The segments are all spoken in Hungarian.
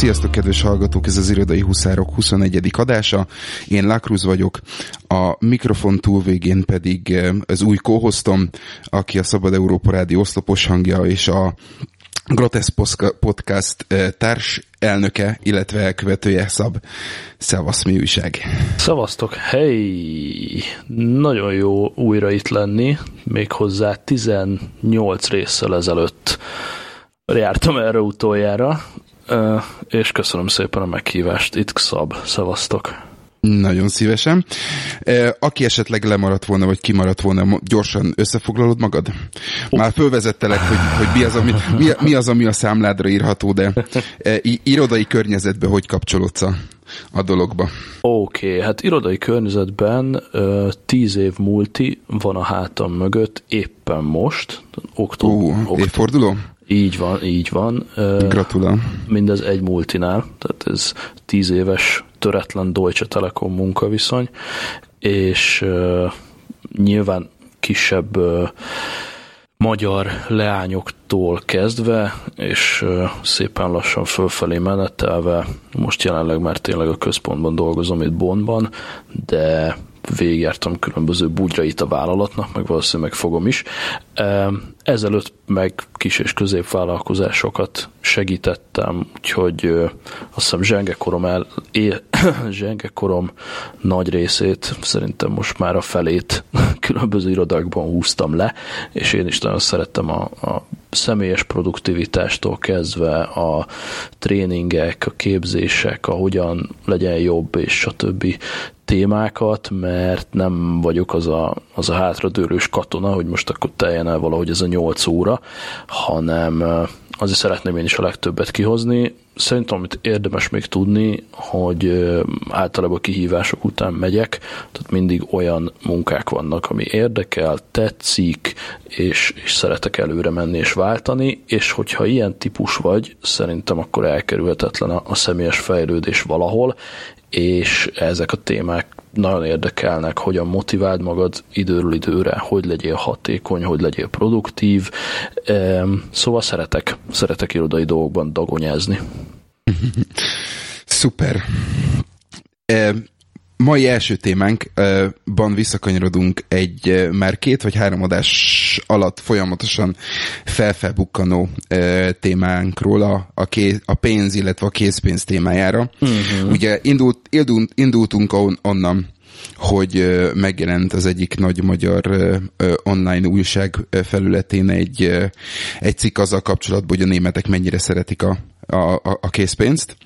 Sziasztok, kedves hallgatók! Ez az Irodai Huszárok 21. adása. Én Lakruz vagyok, a mikrofon túlvégén pedig eh, az új kóhoztom, aki a Szabad Európa Rádió oszlopos hangja, és a Grotesz Podcast eh, társ elnöke, illetve elkövetője Szab. Szevasz, mi újság? Szevasztok, hey! Nagyon jó újra itt lenni, méghozzá 18 résszel ezelőtt jártam erre utoljára, és köszönöm szépen a meghívást. Itt Szab, szevasztok. Nagyon szívesen. Aki esetleg lemaradt volna, vagy kimaradt volna, gyorsan összefoglalod magad? Már fölvezettelek, hogy, hogy mi, az, ami, mi, mi az, ami a számládra írható, de irodai környezetben hogy kapcsolódsz a, a dologba? Oké, okay, hát irodai környezetben tíz év múlti van a hátam mögött éppen most, október. Uh, évforduló? Így van, így van. Gratulálom. Mindez egy multinál, tehát ez tíz éves töretlen Deutsche Telekom munkaviszony, és nyilván kisebb magyar leányoktól kezdve, és szépen lassan fölfelé menetelve, most jelenleg már tényleg a központban dolgozom itt Bonnban, de végigjártam különböző bugyrait a vállalatnak, meg valószínűleg fogom is. Ezelőtt meg kis és középvállalkozásokat segítettem, úgyhogy azt hiszem zsengekorom, el, é, zsengekorom nagy részét, szerintem most már a felét különböző irodákban húztam le, és én is nagyon szerettem a, a személyes produktivitástól kezdve a tréningek, a képzések, a hogyan legyen jobb, és a többi témákat, mert nem vagyok az a, az a hátradőlős katona, hogy most akkor teljen el valahogy ez a nyolc óra, hanem azért szeretném én is a legtöbbet kihozni. Szerintem, amit érdemes még tudni, hogy általában kihívások után megyek, tehát mindig olyan munkák vannak, ami érdekel, tetszik, és, és szeretek előre menni és váltani, és hogyha ilyen típus vagy, szerintem akkor elkerülhetetlen a, a személyes fejlődés valahol, és ezek a témák nagyon érdekelnek, hogyan motiváld magad időről időre, hogy legyél hatékony, hogy legyél produktív. Szóval szeretek, szeretek irodai dolgokban dagonyázni. Szuper mai első témánkban visszakanyarodunk egy már két vagy három adás alatt folyamatosan felfelbukkanó témánkról, a, a, ké, a pénz, illetve a készpénz témájára. Uh-huh. Ugye indult, indult, indultunk on, onnan, hogy megjelent az egyik nagy magyar online újság felületén egy, egy cikk azzal kapcsolatban, hogy a németek mennyire szeretik a, a, a készpénzt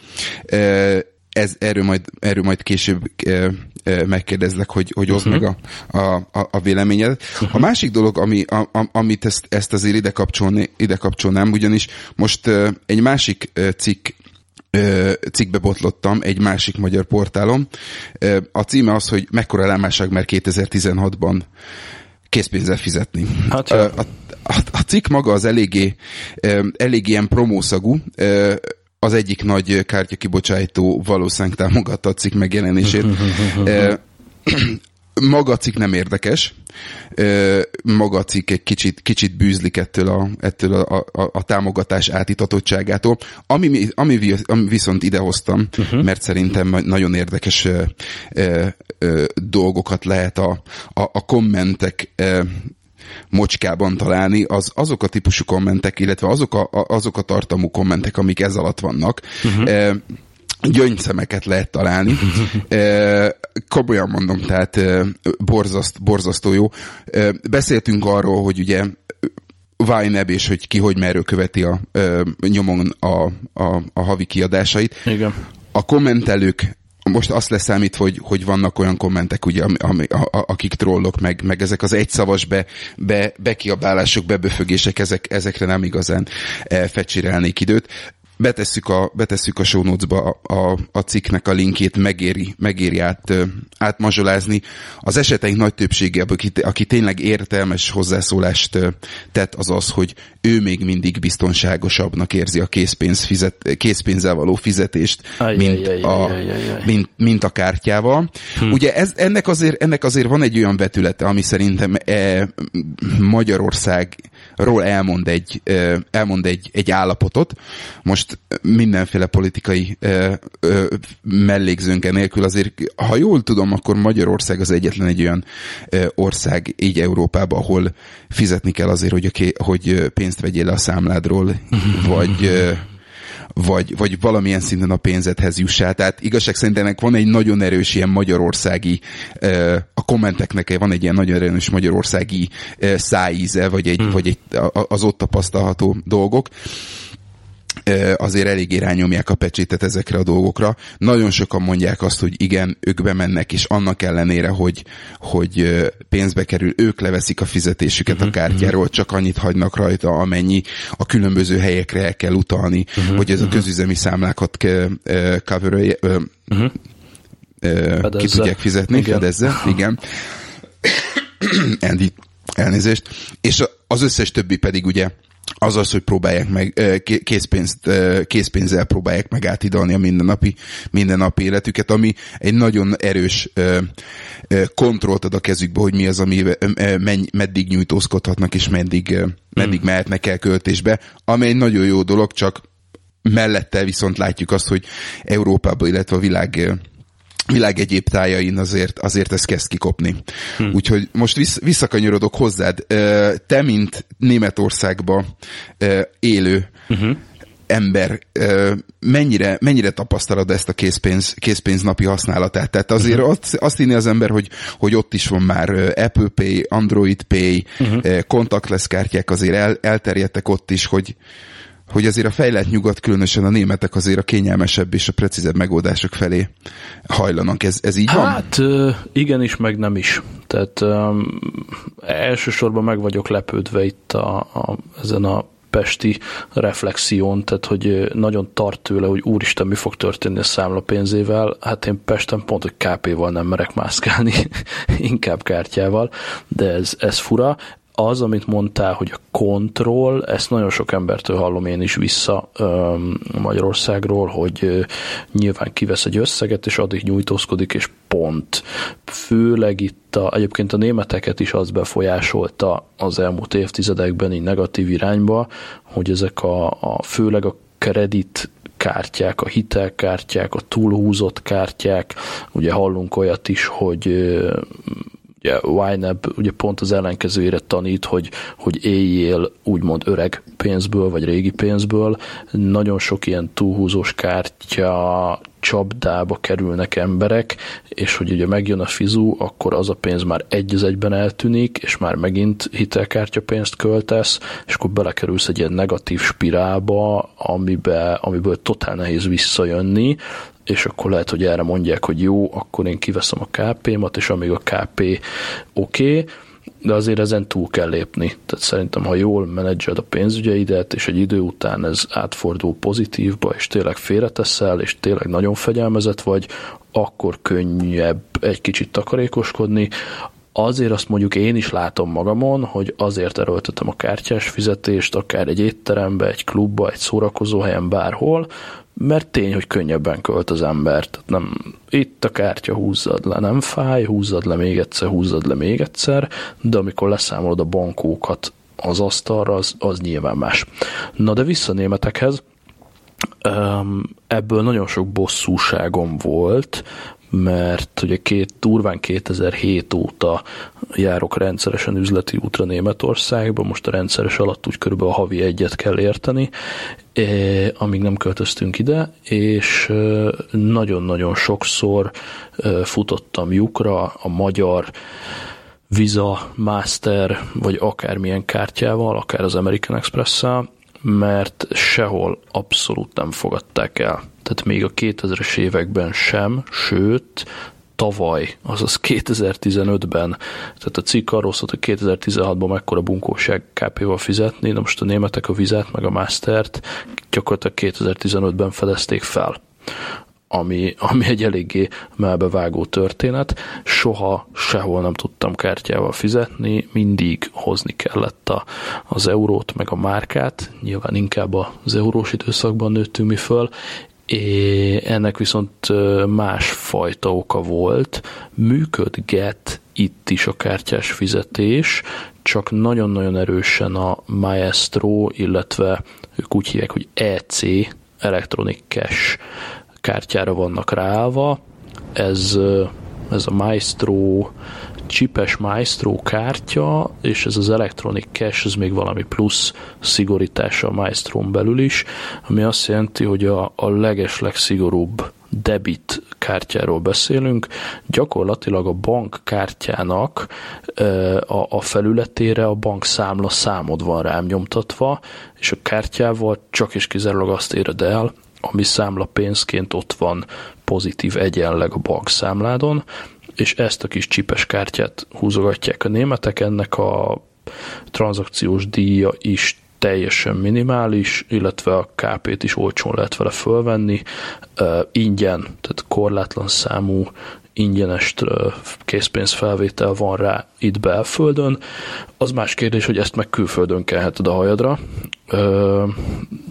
ez, erről, majd, erről majd később e, e, megkérdezlek, hogy, hogy hozd uh-huh. meg a, a, a véleményed. Uh-huh. A másik dolog, ami, a, a, amit ezt, ezt azért ide, kapcsolni, ide kapcsolnám, ugyanis most e, egy másik e, cikk cikkbe botlottam egy másik magyar portálon. A címe az, hogy mekkora lámásság már 2016-ban készpénzzel fizetni. Hát, a, a, a, a cikk maga az eléggé, eléggé ilyen promószagú, az egyik nagy kártyakibocsájtó valószínűleg támogatta a cikk megjelenését. Maga a cikk nem érdekes, maga a cikk egy kicsit, kicsit bűzlik ettől a, ettől a, a, a támogatás átitatottságától. Ami, ami, ami viszont idehoztam, uh-huh. mert szerintem nagyon érdekes ö, ö, ö, dolgokat lehet a, a, a kommentek ö, mocskában találni, az azok a típusú kommentek, illetve azok a, azok a tartalmú kommentek, amik ez alatt vannak. Uh-huh. E, gyöngyszemeket lehet találni. E, komolyan mondom, tehát e, borzaszt, borzasztó jó. E, beszéltünk arról, hogy ugye Vine és hogy ki hogy merről követi a, e, nyomon a, a, a havi kiadásait. Igen. A kommentelők most azt leszámít, hogy, hogy vannak olyan kommentek, ugye, ami, ami, a, a, akik trollok, meg, meg ezek az egyszavas be, be, bekiabálások, beböfögések, ezek, ezekre nem igazán e, fecsirelnék időt betesszük a, betesszük a show notes-ba a, a, a cikknek a linkét, megéri, megéri át, átmazsolázni. Az eseteink nagy többsége, aki, aki tényleg értelmes hozzászólást tett, az az, hogy ő még mindig biztonságosabbnak érzi a készpénz fizet, készpénzzel való fizetést, mint, a, mint, mint a kártyával. Hm. Ugye ez, ennek, azért, ennek azért van egy olyan vetülete, ami szerintem e, Magyarországról elmond egy, e, elmond egy, egy állapotot. Most most mindenféle politikai ö, ö, mellékzőnke nélkül azért, ha jól tudom, akkor Magyarország az egyetlen egy olyan ö, ország így Európában, ahol fizetni kell azért, hogy, a, hogy pénzt vegyél le a számládról, vagy ö, vagy, vagy valamilyen szinten a pénzedhez jussál. Tehát igazság szerint ennek van egy nagyon erős ilyen magyarországi, a kommenteknek van egy ilyen nagyon erős magyarországi szájíze, vagy, egy, hmm. vagy egy, az ott tapasztalható dolgok azért eléggé rányomják a pecsétet ezekre a dolgokra. Nagyon sokan mondják azt, hogy igen, ők bemennek, és annak ellenére, hogy, hogy pénzbe kerül, ők leveszik a fizetésüket uh-huh, a mhm, kártyáról, uh-huh. csak annyit hagynak rajta, amennyi a különböző helyekre el kell utalni, uh-huh, hogy ez uh-huh. a közüzemi számlákat cover uh-huh. ki tudják fizetni, igen. fedezze, igen. Andy, elnézést. És az összes többi pedig ugye az az, hogy próbálják meg, készpénzt, készpénzzel próbálják meg átidalni a mindennapi, mindennapi életüket, ami egy nagyon erős kontrollt ad a kezükbe, hogy mi az, ami meddig nyújtózkodhatnak, és meddig, meddig hmm. mehetnek el költésbe, ami egy nagyon jó dolog, csak mellette viszont látjuk azt, hogy Európában, illetve a világ világ egyéb tájain azért, azért ez kezd kikopni. Hm. Úgyhogy most vissz, visszakanyarodok hozzád. Te, mint Németországba élő uh-huh. ember, mennyire, mennyire tapasztalod ezt a készpénz, készpénz napi használatát? Tehát azért uh-huh. azt, azt hinni az ember, hogy, hogy ott is van már Apple Pay, Android Pay, uh-huh. contactless kártyák azért el, elterjedtek ott is, hogy, hogy azért a fejlett nyugat, különösen a németek azért a kényelmesebb és a precízebb megoldások felé hajlanak. Ez, ez így van? Hát igenis, meg nem is. Tehát um, elsősorban meg vagyok lepődve itt a, a, ezen a pesti reflexión, tehát hogy nagyon tart tőle, hogy úristen, mi fog történni a számla pénzével. Hát én Pesten pont, hogy KP-val nem merek mászkálni, inkább kártyával, de ez, ez fura az, amit mondtál, hogy a kontroll, ezt nagyon sok embertől hallom én is vissza Magyarországról, hogy nyilván kivesz egy összeget, és addig nyújtózkodik, és pont. Főleg itt a, egyébként a németeket is az befolyásolta az elmúlt évtizedekben így negatív irányba, hogy ezek a, a főleg a kredit kártyák, a hitelkártyák, a túlhúzott kártyák, ugye hallunk olyat is, hogy ugye YNAB ugye pont az ellenkezőjére tanít, hogy, hogy éljél úgymond öreg pénzből, vagy régi pénzből. Nagyon sok ilyen túlhúzós kártya csapdába kerülnek emberek, és hogy ugye megjön a fizu, akkor az a pénz már egy az egyben eltűnik, és már megint hitelkártya pénzt költesz, és akkor belekerülsz egy ilyen negatív spirálba, amibe, amiből totál nehéz visszajönni, és akkor lehet, hogy erre mondják, hogy jó, akkor én kiveszem a KP-mat, és amíg a KP oké, okay, de azért ezen túl kell lépni. Tehát szerintem, ha jól menedzsed a pénzügyeidet, és egy idő után ez átfordul pozitívba, és tényleg félreteszel, és tényleg nagyon fegyelmezett vagy, akkor könnyebb egy kicsit takarékoskodni, azért azt mondjuk én is látom magamon, hogy azért erőltetem a kártyás fizetést, akár egy étterembe, egy klubba, egy szórakozóhelyen, bárhol, mert tény, hogy könnyebben költ az ember. Tehát nem, itt a kártya húzzad le, nem fáj, húzzad le még egyszer, húzzad le még egyszer, de amikor leszámolod a bankókat az asztalra, az, az nyilván más. Na de vissza németekhez, ebből nagyon sok bosszúságom volt, mert ugye két, durván 2007 óta járok rendszeresen üzleti útra Németországba, most a rendszeres alatt úgy körülbelül a havi egyet kell érteni, eh, amíg nem költöztünk ide, és eh, nagyon-nagyon sokszor eh, futottam lyukra a magyar Visa, Master, vagy akármilyen kártyával, akár az American Express-szel, mert sehol abszolút nem fogadták el. Tehát még a 2000-es években sem, sőt, tavaly, azaz 2015-ben, tehát a cikk arról szólt, hogy 2016-ban mekkora bunkóság KP-val fizetni, de most a németek a vizet meg a mastert gyakorlatilag 2015-ben fedezték fel ami, ami egy eléggé melbevágó történet. Soha sehol nem tudtam kártyával fizetni, mindig hozni kellett a, az eurót, meg a márkát, nyilván inkább az eurós időszakban nőttünk mi föl, É, ennek viszont más fajta oka volt. Működget itt is a kártyás fizetés, csak nagyon-nagyon erősen a Maestro, illetve ők úgy hívják, hogy EC Electronic Cash kártyára vannak ráállva. Ez, ez a Maestro csipes Maestro kártya, és ez az Electronic Cash, ez még valami plusz szigorítás a maestro belül is, ami azt jelenti, hogy a, a leges legszigorúbb debit kártyáról beszélünk, gyakorlatilag a bank kártyának a, a felületére a bank számla számod van rám nyomtatva, és a kártyával csak és kizárólag azt éred el, ami számla pénzként ott van pozitív egyenleg a bankszámládon, és ezt a kis csipes kártyát húzogatják a németek, ennek a tranzakciós díja is teljesen minimális, illetve a KP-t is olcsón lehet vele fölvenni, ingyen, tehát korlátlan számú ingyenes készpénzfelvétel van rá itt belföldön. Az más kérdés, hogy ezt meg külföldön kelheted a hajadra,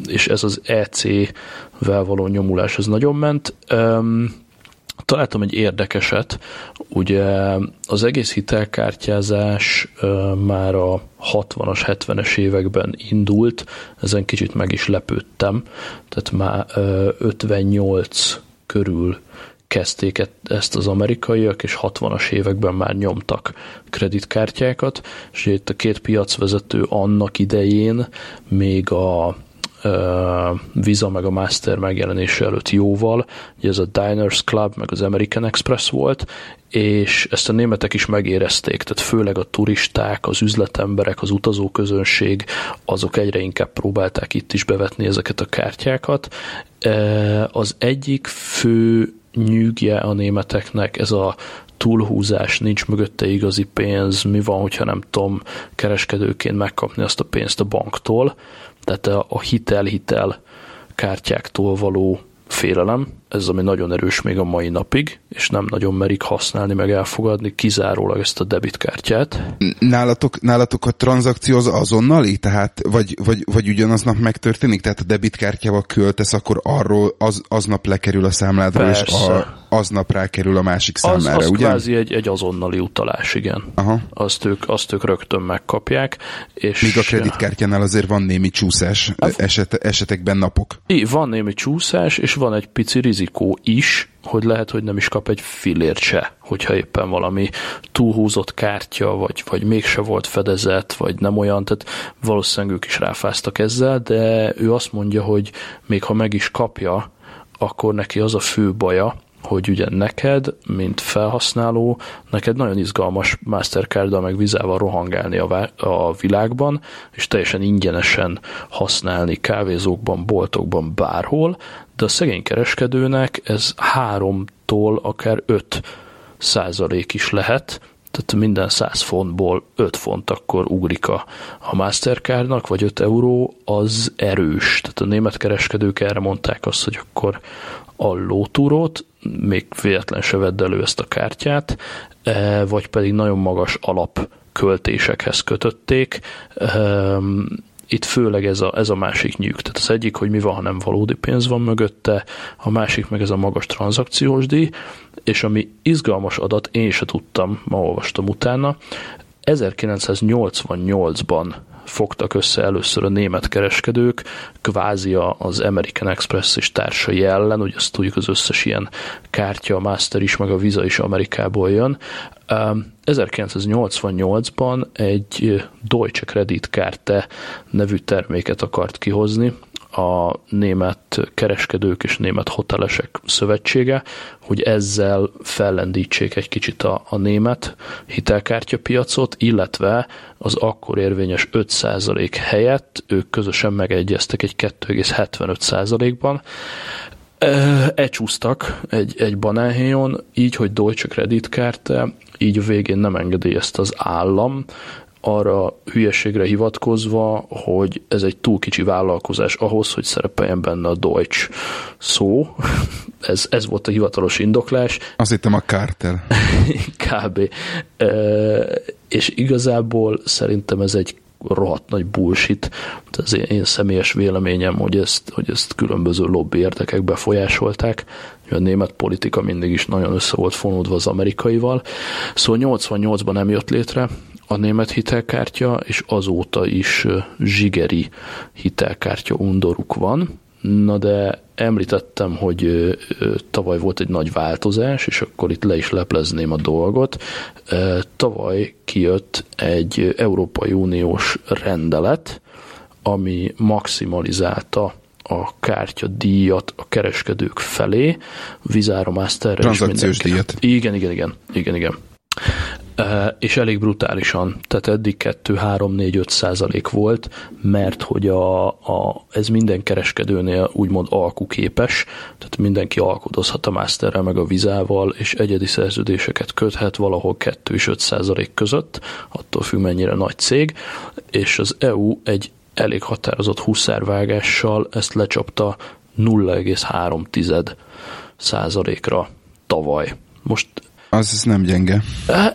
és ez az EC-vel való nyomulás, ez nagyon ment. Találtam egy érdekeset, ugye az egész hitelkártyázás már a 60-as, 70-es években indult, ezen kicsit meg is lepődtem, tehát már 58 körül kezdték ezt az amerikaiak, és 60-as években már nyomtak kreditkártyákat, és itt a két piacvezető annak idején még a Visa meg a Master megjelenése előtt jóval, ugye ez a Diners Club meg az American Express volt, és ezt a németek is megérezték, tehát főleg a turisták, az üzletemberek, az utazóközönség, azok egyre inkább próbálták itt is bevetni ezeket a kártyákat. Az egyik fő nyűgje a németeknek ez a túlhúzás, nincs mögötte igazi pénz, mi van, hogyha nem tudom kereskedőként megkapni azt a pénzt a banktól, tehát a, hitel-hitel kártyáktól való félelem, ez ami nagyon erős még a mai napig, és nem nagyon merik használni, meg elfogadni kizárólag ezt a debitkártyát. Nálatok, nálatok a tranzakció az azonnali? Tehát, vagy, vagy, vagy ugyanaznap megtörténik? Tehát a debitkártyával költesz, akkor arról az, aznap lekerül a számládról, Persze. és a, aznap rákerül a másik számlára, az, az ugye? kvázi egy, egy azonnali utalás, igen. Aha. Azt, ők, azt ők rögtön megkapják. És Míg a kreditkártyánál azért van némi csúszás eset, esetekben napok. I, van némi csúszás, és van egy pici rizikó is, hogy lehet, hogy nem is kap egy fillért se, hogyha éppen valami túlhúzott kártya, vagy, vagy mégse volt fedezet, vagy nem olyan, tehát valószínűleg ők is ráfáztak ezzel, de ő azt mondja, hogy még ha meg is kapja, akkor neki az a fő baja, hogy ugye neked, mint felhasználó, neked nagyon izgalmas Mastercard-dal meg vizával rohangálni a, világban, és teljesen ingyenesen használni kávézókban, boltokban, bárhol, de a szegény kereskedőnek ez háromtól akár 5 százalék is lehet, tehát minden 100 fontból 5 font akkor ugrik a, a Mastercardnak, vagy 5 euró, az erős. Tehát a német kereskedők erre mondták azt, hogy akkor a lótúrót, még véletlen se vedd elő ezt a kártyát, e, vagy pedig nagyon magas alap költésekhez kötötték. Ehm, itt főleg ez a, ez a másik nyűg. Tehát az egyik, hogy mi van, ha nem valódi pénz van mögötte, a másik meg ez a magas tranzakciós díj, és ami izgalmas adat, én se tudtam, ma olvastam utána, 1988-ban fogtak össze először a német kereskedők, kvázi az American Express és társai ellen, ugye azt tudjuk az összes ilyen kártya, a Master is, meg a Visa is Amerikából jön. 1988-ban egy Deutsche Kreditkárte nevű terméket akart kihozni, a német kereskedők és német hotelesek szövetsége, hogy ezzel fellendítsék egy kicsit a, a német hitelkártyapiacot, illetve az akkor érvényes 5% helyett ők közösen megegyeztek egy 2,75%-ban. Elcsúsztak egy, egy banánhéjon, így, hogy Deutsche Kreditkárte, így végén nem engedélyezte az állam, arra hülyeségre hivatkozva, hogy ez egy túl kicsi vállalkozás ahhoz, hogy szerepeljen benne a Deutsch szó. Ez, ez volt a hivatalos indoklás. Azt hittem a kártel. Kb. E, és igazából szerintem ez egy rohadt nagy bullshit. Ez én, én személyes véleményem, hogy ezt, hogy ezt különböző lobby érdekek befolyásolták. A német politika mindig is nagyon össze volt fonódva az amerikaival. Szóval 88-ban nem jött létre, a német hitelkártya, és azóta is zsigeri hitelkártya undoruk van. Na de említettem, hogy tavaly volt egy nagy változás, és akkor itt le is leplezném a dolgot. Tavaly kijött egy Európai Uniós rendelet, ami maximalizálta a kártya díjat a kereskedők felé, Masterre Transzakciós díjat. Igen, igen, igen, igen, igen és elég brutálisan, tehát eddig 2, 3, 4, 5 százalék volt, mert hogy a, a, ez minden kereskedőnél úgymond alkuképes, tehát mindenki alkudozhat a masterrel meg a vizával, és egyedi szerződéseket köthet valahol 2 és 5 százalék között, attól függ mennyire nagy cég, és az EU egy elég határozott huszárvágással ezt lecsapta 0,3 százalékra tavaly. Most az nem gyenge.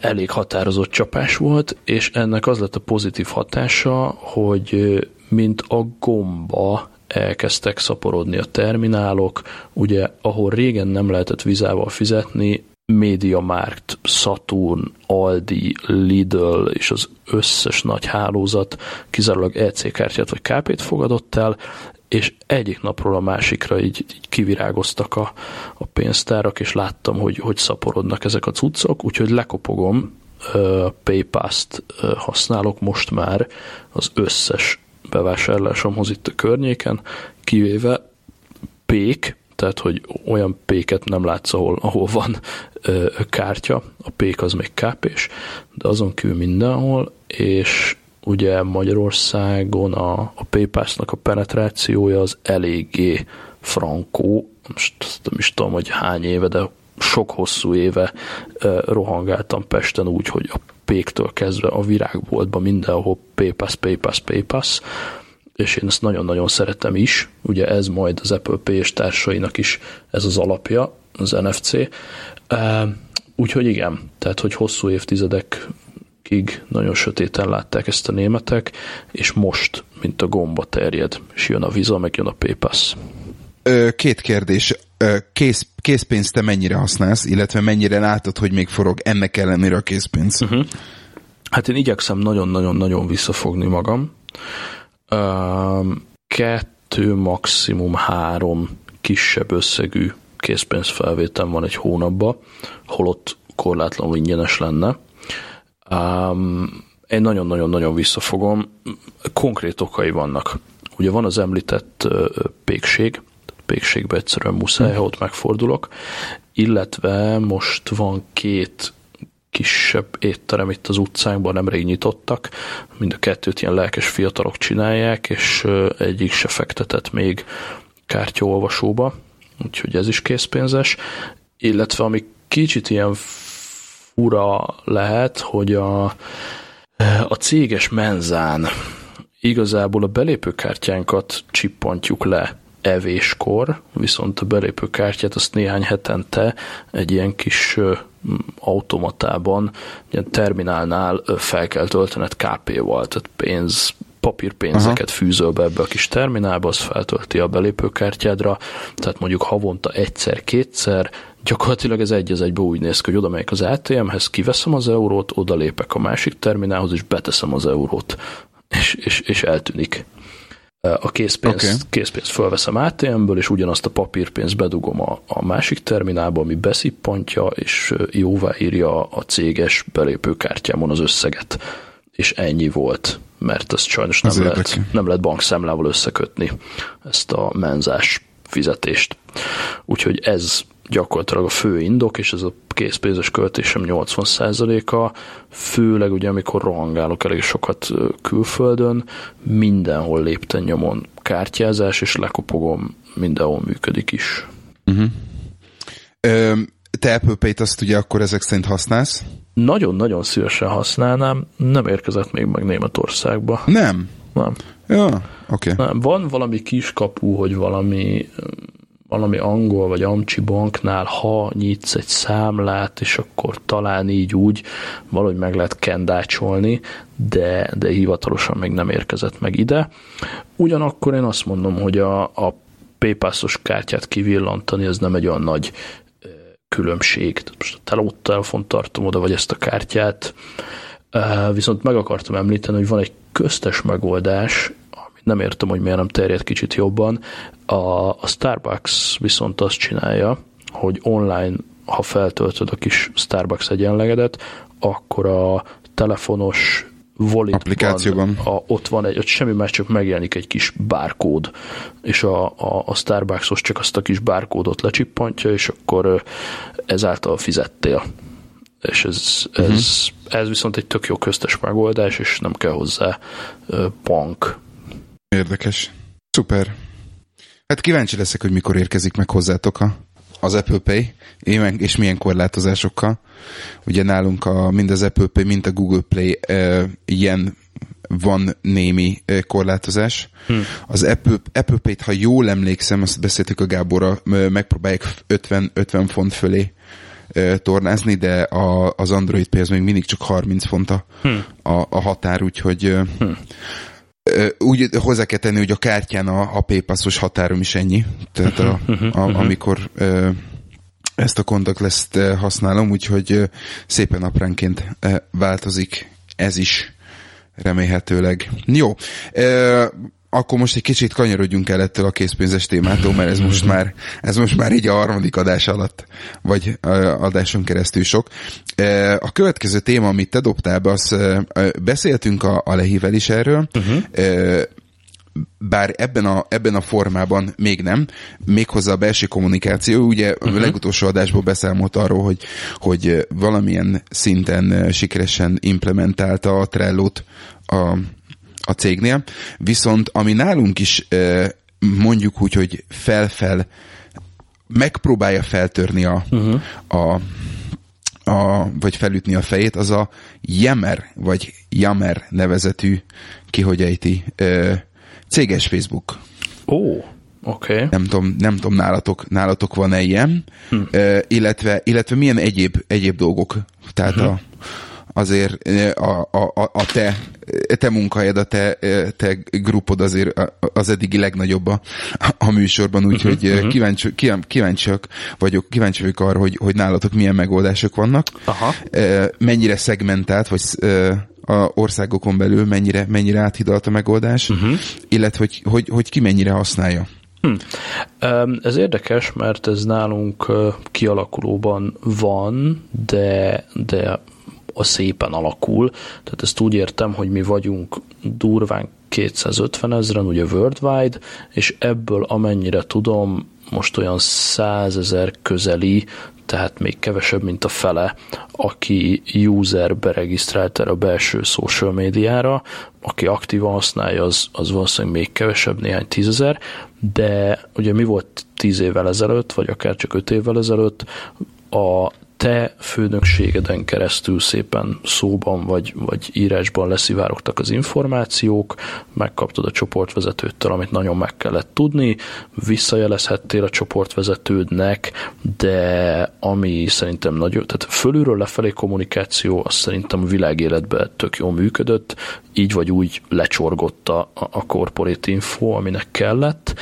Elég határozott csapás volt, és ennek az lett a pozitív hatása, hogy mint a gomba elkezdtek szaporodni a terminálok, ugye ahol régen nem lehetett vizával fizetni, MediaMarkt, Saturn, Aldi, Lidl és az összes nagy hálózat kizárólag EC kártyát vagy KP-t fogadott el, és egyik napról a másikra így, így kivirágoztak a, a pénztárak, és láttam, hogy, hogy szaporodnak ezek a cuccok, úgyhogy lekopogom, uh, PayPass-t használok most már az összes bevásárlásomhoz itt a környéken, kivéve pék, tehát hogy olyan péket nem látsz, ahol, ahol van kártya, a pék az még kápés, de azon kívül mindenhol, és ugye Magyarországon a, a PayPass-nak a penetrációja az eléggé frankó, most nem is tudom, hogy hány éve, de sok hosszú éve rohangáltam Pesten úgy, hogy a péktől kezdve a virágboltban mindenhol PayPass, PayPass, PayPass, és én ezt nagyon-nagyon szeretem is, ugye ez majd az Apple Pay és társainak is ez az alapja, az NFC. Úgyhogy igen, tehát hogy hosszú évtizedek évekig nagyon sötéten látták ezt a németek, és most, mint a gomba terjed, és jön a Visa, meg jön a PayPass. Két kérdés. Kész, készpénzt te mennyire használsz, illetve mennyire látod, hogy még forog ennek ellenére a készpénz? Uh-huh. Hát én igyekszem nagyon-nagyon-nagyon visszafogni magam. Kettő, maximum három kisebb összegű készpénzfelvétel van egy hónapban, holott korlátlanul ingyenes lenne. Um, én nagyon-nagyon-nagyon visszafogom. Konkrét okai vannak. Ugye van az említett uh, pékség, pékségbe egyszerűen muszáj, ha ott megfordulok, illetve most van két kisebb étterem itt az utcánkban nemrég nyitottak, mind a kettőt ilyen lelkes fiatalok csinálják, és egyik se fektetett még kártyaolvasóba, úgyhogy ez is készpénzes, illetve ami kicsit ilyen ura lehet, hogy a, a céges menzán igazából a belépőkártyánkat csippantjuk le evéskor, viszont a belépőkártyát azt néhány hetente egy ilyen kis automatában, ilyen terminálnál fel kell töltened KP-val, tehát pénz, papírpénzeket Aha. fűzöl be ebbe a kis terminálba, az feltölti a belépőkártyádra, tehát mondjuk havonta egyszer-kétszer, gyakorlatilag ez egy az egybe úgy néz ki, hogy oda megyek az ATM-hez, kiveszem az eurót, oda lépek a másik terminálhoz, és beteszem az eurót, és, és, és eltűnik. A készpénzt, okay. készpénzt fölveszem ATM-ből, és ugyanazt a papírpénzt bedugom a, a másik terminálba, ami beszippantja, és jóváírja a céges belépőkártyámon az összeget. És ennyi volt, mert ezt sajnos nem, lehet, nem lehet bankszámlával összekötni, ezt a menzás fizetést. Úgyhogy ez gyakorlatilag a fő indok, és ez a készpénzes költésem 80%-a, főleg ugye amikor rohangálok elég sokat külföldön, mindenhol lépten nyomon kártyázás, és lekopogom, mindenhol működik is. Uh-huh. Ö, te Apple Pay-t azt ugye akkor ezek szerint használsz? Nagyon-nagyon szívesen használnám, nem érkezett még meg Németországba. Nem? Nem. Ja, oké. Okay. Van valami kiskapu, hogy valami valami angol vagy amcsi banknál, ha nyitsz egy számlát, és akkor talán így úgy valahogy meg lehet kendácsolni, de, de hivatalosan még nem érkezett meg ide. Ugyanakkor én azt mondom, hogy a, a PayPass-os kártyát kivillantani, ez nem egy olyan nagy különbség. Most a telót telefont tartom oda, vagy ezt a kártyát, viszont meg akartam említeni, hogy van egy köztes megoldás, nem értem, hogy miért nem terjed kicsit jobban. A, a Starbucks viszont azt csinálja, hogy online, ha feltöltöd a kis Starbucks egyenlegedet, akkor a telefonos Volitban Applikációban. A, ott van egy, ott semmi más, csak megjelenik egy kis bárkód, és a, a, a Starbucksos csak azt a kis bárkódot lecsippantja, és akkor ezáltal fizettél. És ez, uh-huh. ez, ez viszont egy tök jó köztes megoldás, és nem kell hozzá bank. Érdekes. Szuper. Hát kíváncsi leszek, hogy mikor érkezik meg hozzátok a, az Apple Pay, és milyen korlátozásokkal. Ugye nálunk a, mind az Apple Pay, mind a Google Play e, ilyen van némi korlátozás. Hmm. Az Apple, Apple Pay-t, ha jól emlékszem, azt beszéltük a Gáborra, megpróbálják 50, 50 font fölé tornázni, de a, az Android Pay az még mindig csak 30 font a, hmm. a, a határ, úgyhogy hmm úgy hozzá kell tenni, hogy a kártyán a, a PayPass-os határom is ennyi. Tehát a, mhm, mhm, a, mhm. amikor ezt a kontaktleszt használom, úgyhogy szépen apránként változik ez is remélhetőleg. Jó akkor most egy kicsit kanyarodjunk el ettől a készpénzes témától, mert ez most már, ez most már így a harmadik adás alatt, vagy adáson keresztül sok. A következő téma, amit te dobtál be, az beszéltünk a, a lehível is erről, uh-huh. bár ebben a, ebben a formában még nem, méghozzá a belső kommunikáció, ugye uh-huh. a legutolsó adásból beszámolt arról, hogy, hogy valamilyen szinten sikeresen implementálta a Trello-t a a cégnél, viszont ami nálunk is mondjuk úgy, hogy felfel megpróbálja feltörni a, uh-huh. a, a, vagy felütni a fejét, az a Yammer, vagy Yammer nevezetű, ki hogy ejti, céges Facebook. Ó, oh. Oké. Okay. Nem tudom, nem tudom nálatok, nálatok van-e ilyen, hm. illetve, illetve milyen egyéb, egyéb dolgok. Tehát hm. a, azért a, a, a te, te munkahelyed, a te, te grupod azért az eddigi legnagyobb a, a műsorban, úgyhogy uh-huh, uh-huh. kíváncsi, kíváncsiak vagyok, kíváncsi vagyok arra, hogy, hogy nálatok milyen megoldások vannak, Aha. mennyire szegmentált, vagy a országokon belül mennyire, mennyire áthidalt a megoldás, uh-huh. illetve hogy, hogy, hogy ki mennyire használja. Hm. Ez érdekes, mert ez nálunk kialakulóban van, de, de a szépen alakul. Tehát ezt úgy értem, hogy mi vagyunk durván 250 ezeren, ugye worldwide, és ebből amennyire tudom, most olyan 100 ezer közeli, tehát még kevesebb, mint a fele, aki user beregisztrált erre a belső social médiára, aki aktívan használja, az, az valószínűleg még kevesebb, néhány tízezer, de ugye mi volt tíz évvel ezelőtt, vagy akár csak öt évvel ezelőtt, a te főnökségeden keresztül szépen szóban vagy, vagy írásban leszivárogtak az információk, megkaptad a csoportvezetőtől, amit nagyon meg kellett tudni, visszajelezhettél a csoportvezetődnek, de ami szerintem nagyon, tehát fölülről lefelé kommunikáció, az szerintem a világéletben tök jól működött, így vagy úgy lecsorgott a, a corporate info, aminek kellett.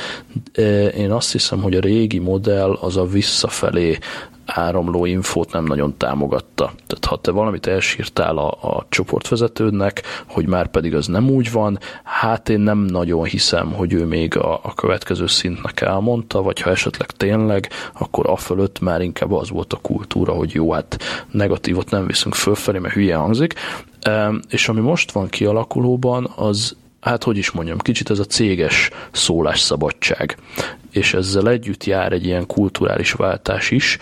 Én azt hiszem, hogy a régi modell az a visszafelé áramló infót nem nagyon támogatta. Tehát ha te valamit elsírtál a, a csoportvezetődnek, hogy már pedig az nem úgy van, hát én nem nagyon hiszem, hogy ő még a, a következő szintnek elmondta, vagy ha esetleg tényleg, akkor a fölött már inkább az volt a kultúra, hogy jó, hát negatívot nem viszünk fölfelé, mert hülye hangzik. És ami most van kialakulóban, az hát hogy is mondjam, kicsit ez a céges szólásszabadság. És ezzel együtt jár egy ilyen kulturális váltás is,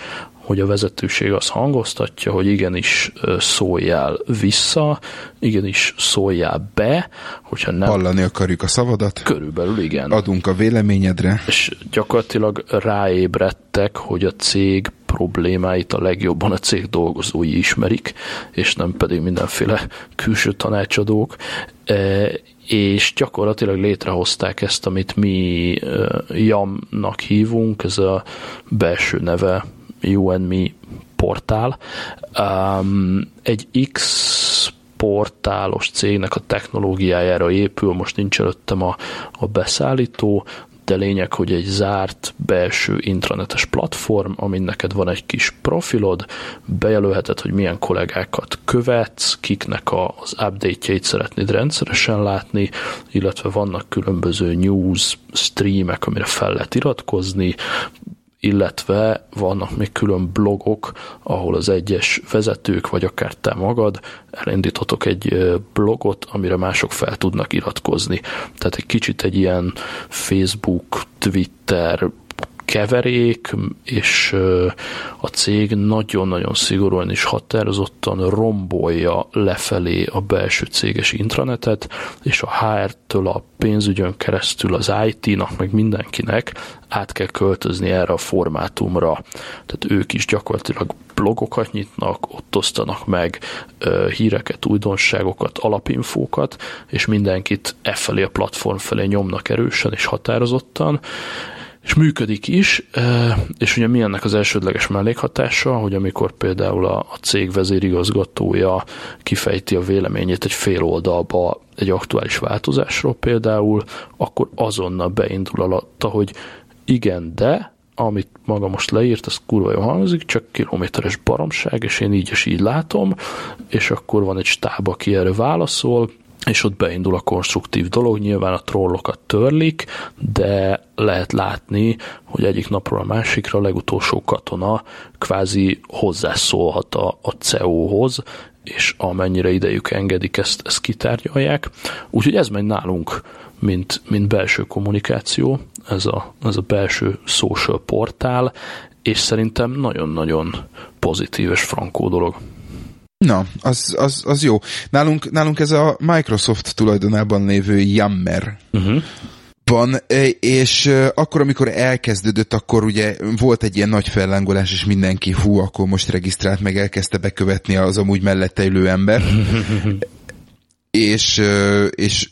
hogy a vezetőség az hangoztatja, hogy igenis szóljál vissza, igenis szóljál be, hogyha nem... Hallani akarjuk a szavadat. Körülbelül igen. Adunk a véleményedre. És gyakorlatilag ráébredtek, hogy a cég problémáit a legjobban a cég dolgozói ismerik, és nem pedig mindenféle külső tanácsadók, e, és gyakorlatilag létrehozták ezt, amit mi JAM-nak hívunk, ez a belső neve You and Me portál. Um, egy X portálos cégnek a technológiájára épül, most nincs előttem a, a beszállító, de lényeg, hogy egy zárt belső intranetes platform, amin neked van egy kis profilod, bejelölheted, hogy milyen kollégákat követsz, kiknek az update-jeit szeretnéd rendszeresen látni, illetve vannak különböző news streamek, amire fel lehet iratkozni, illetve vannak még külön blogok, ahol az egyes vezetők, vagy akár te magad elindíthatok egy blogot, amire mások fel tudnak iratkozni. Tehát egy kicsit egy ilyen Facebook, Twitter, keverék, és a cég nagyon-nagyon szigorúan és határozottan rombolja lefelé a belső céges intranetet, és a HR-től a pénzügyön keresztül az IT-nak, meg mindenkinek át kell költözni erre a formátumra. Tehát ők is gyakorlatilag blogokat nyitnak, ott osztanak meg híreket, újdonságokat, alapinfókat, és mindenkit e felé a platform felé nyomnak erősen és határozottan, és működik is, és ugye mi ennek az elsődleges mellékhatása, hogy amikor például a, cég vezérigazgatója kifejti a véleményét egy fél oldalba egy aktuális változásról például, akkor azonnal beindul alatta, hogy igen, de amit maga most leírt, az kurva jó hangzik, csak kilométeres baromság, és én így és így látom, és akkor van egy stáb, aki erre válaszol, és ott beindul a konstruktív dolog, nyilván a trollokat törlik, de lehet látni, hogy egyik napról a másikra a legutolsó katona kvázi hozzászólhat a, a CEO-hoz, és amennyire idejük engedik, ezt, ezt kitárgyalják. Úgyhogy ez megy nálunk, mint, mint belső kommunikáció, ez a, ez a belső social portál, és szerintem nagyon-nagyon pozitív és frankó dolog. Na, az, az, az jó. Nálunk, nálunk ez a Microsoft tulajdonában lévő Yammer. Uh-huh van, e, és e, akkor, amikor elkezdődött, akkor ugye volt egy ilyen nagy fellángolás, és mindenki, hú, akkor most regisztrált, meg elkezdte bekövetni az amúgy mellette ülő ember. és, e, és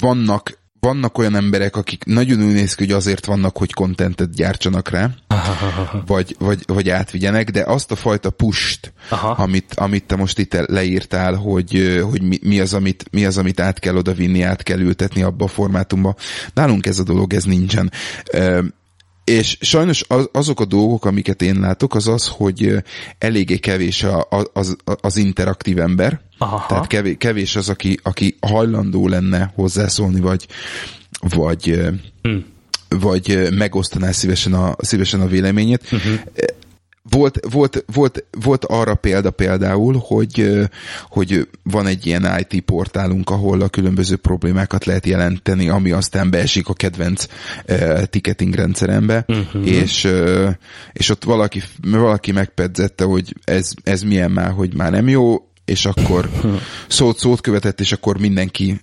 vannak vannak olyan emberek, akik nagyon úgy néz ki, hogy azért vannak, hogy kontentet gyártsanak rá, vagy, vagy, vagy átvigyenek, de azt a fajta pust, amit, amit te most itt leírtál, hogy, hogy mi, mi, az, amit, mi az, amit át kell odavinni, át kell ültetni abba a formátumba, nálunk ez a dolog, ez nincsen. És sajnos az, azok a dolgok, amiket én látok, az az, hogy eléggé kevés a, az, az interaktív ember, Aha. tehát kevés, kevés az, aki, aki hajlandó lenne hozzászólni, vagy, vagy, hmm. vagy megosztaná szívesen a, szívesen a véleményét. Uh-huh volt, volt, volt, volt arra példa például, hogy, hogy van egy ilyen IT portálunk, ahol a különböző problémákat lehet jelenteni, ami aztán beesik a kedvenc uh, ticketing rendszerembe, uh-huh. és, uh, és ott valaki, valaki megpedzette, hogy ez, ez milyen már, hogy már nem jó, és akkor szót szót követett, és akkor mindenki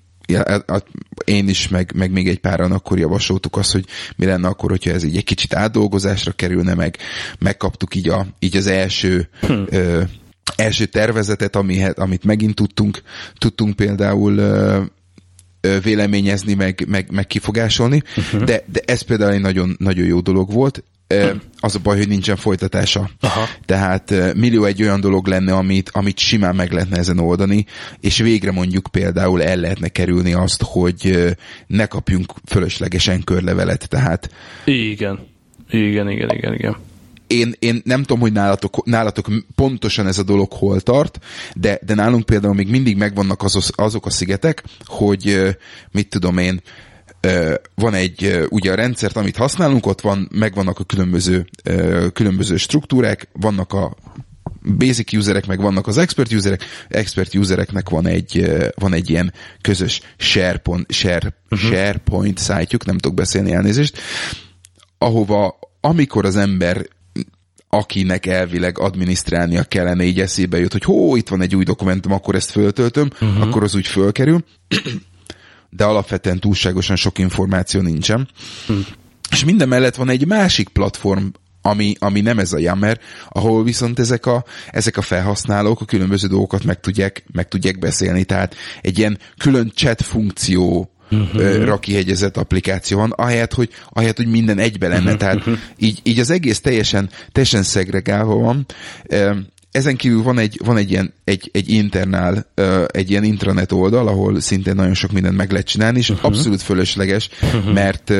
én is, meg, meg még egy páran akkor javasoltuk azt, hogy mi lenne akkor, hogyha ez így egy kicsit átdolgozásra kerülne, meg megkaptuk így, a, így az első hm. ö, első tervezetet, amihet, amit megint tudtunk, tudtunk például ö, véleményezni, meg, meg, meg kifogásolni, uh-huh. de, de ez például egy nagyon, nagyon jó dolog volt az a baj, hogy nincsen folytatása. Aha. Tehát millió egy olyan dolog lenne, amit, amit simán meg lehetne ezen oldani, és végre mondjuk például el lehetne kerülni azt, hogy ne kapjunk fölöslegesen körlevelet, tehát... Igen. Igen, igen, igen, igen. Én, én nem tudom, hogy nálatok, nálatok pontosan ez a dolog hol tart, de, de nálunk például még mindig megvannak azok, azok a szigetek, hogy mit tudom én, van egy, ugye a rendszert, amit használunk, ott van, megvannak a különböző, különböző struktúrák, vannak a basic userek, meg vannak az expert userek, expert usereknek van egy, van egy ilyen közös SharePoint, share, uh-huh. SharePoint szájtjuk, nem tudok beszélni elnézést, ahova amikor az ember akinek elvileg adminisztrálnia kellene, így eszébe jut, hogy hó, itt van egy új dokumentum, akkor ezt föltöltöm, uh-huh. akkor az úgy fölkerül de alapvetően túlságosan sok információ nincsen. Hm. És minden mellett van egy másik platform, ami, ami nem ez a Yammer, ahol viszont ezek a, ezek a felhasználók a különböző dolgokat meg tudják, meg tudják beszélni. Tehát egy ilyen külön chat funkció uh-huh. ra kihegyezett applikáció van, ahelyett, hogy, ahelyett, hogy minden egybe lenne. Uh-huh. Tehát így, így az egész teljesen, teljesen szegregálva van ezen kívül van egy, van egy ilyen egy, egy internál, egy ilyen intranet oldal, ahol szintén nagyon sok mindent meg lehet csinálni, és uh-huh. abszolút fölösleges, uh-huh. mert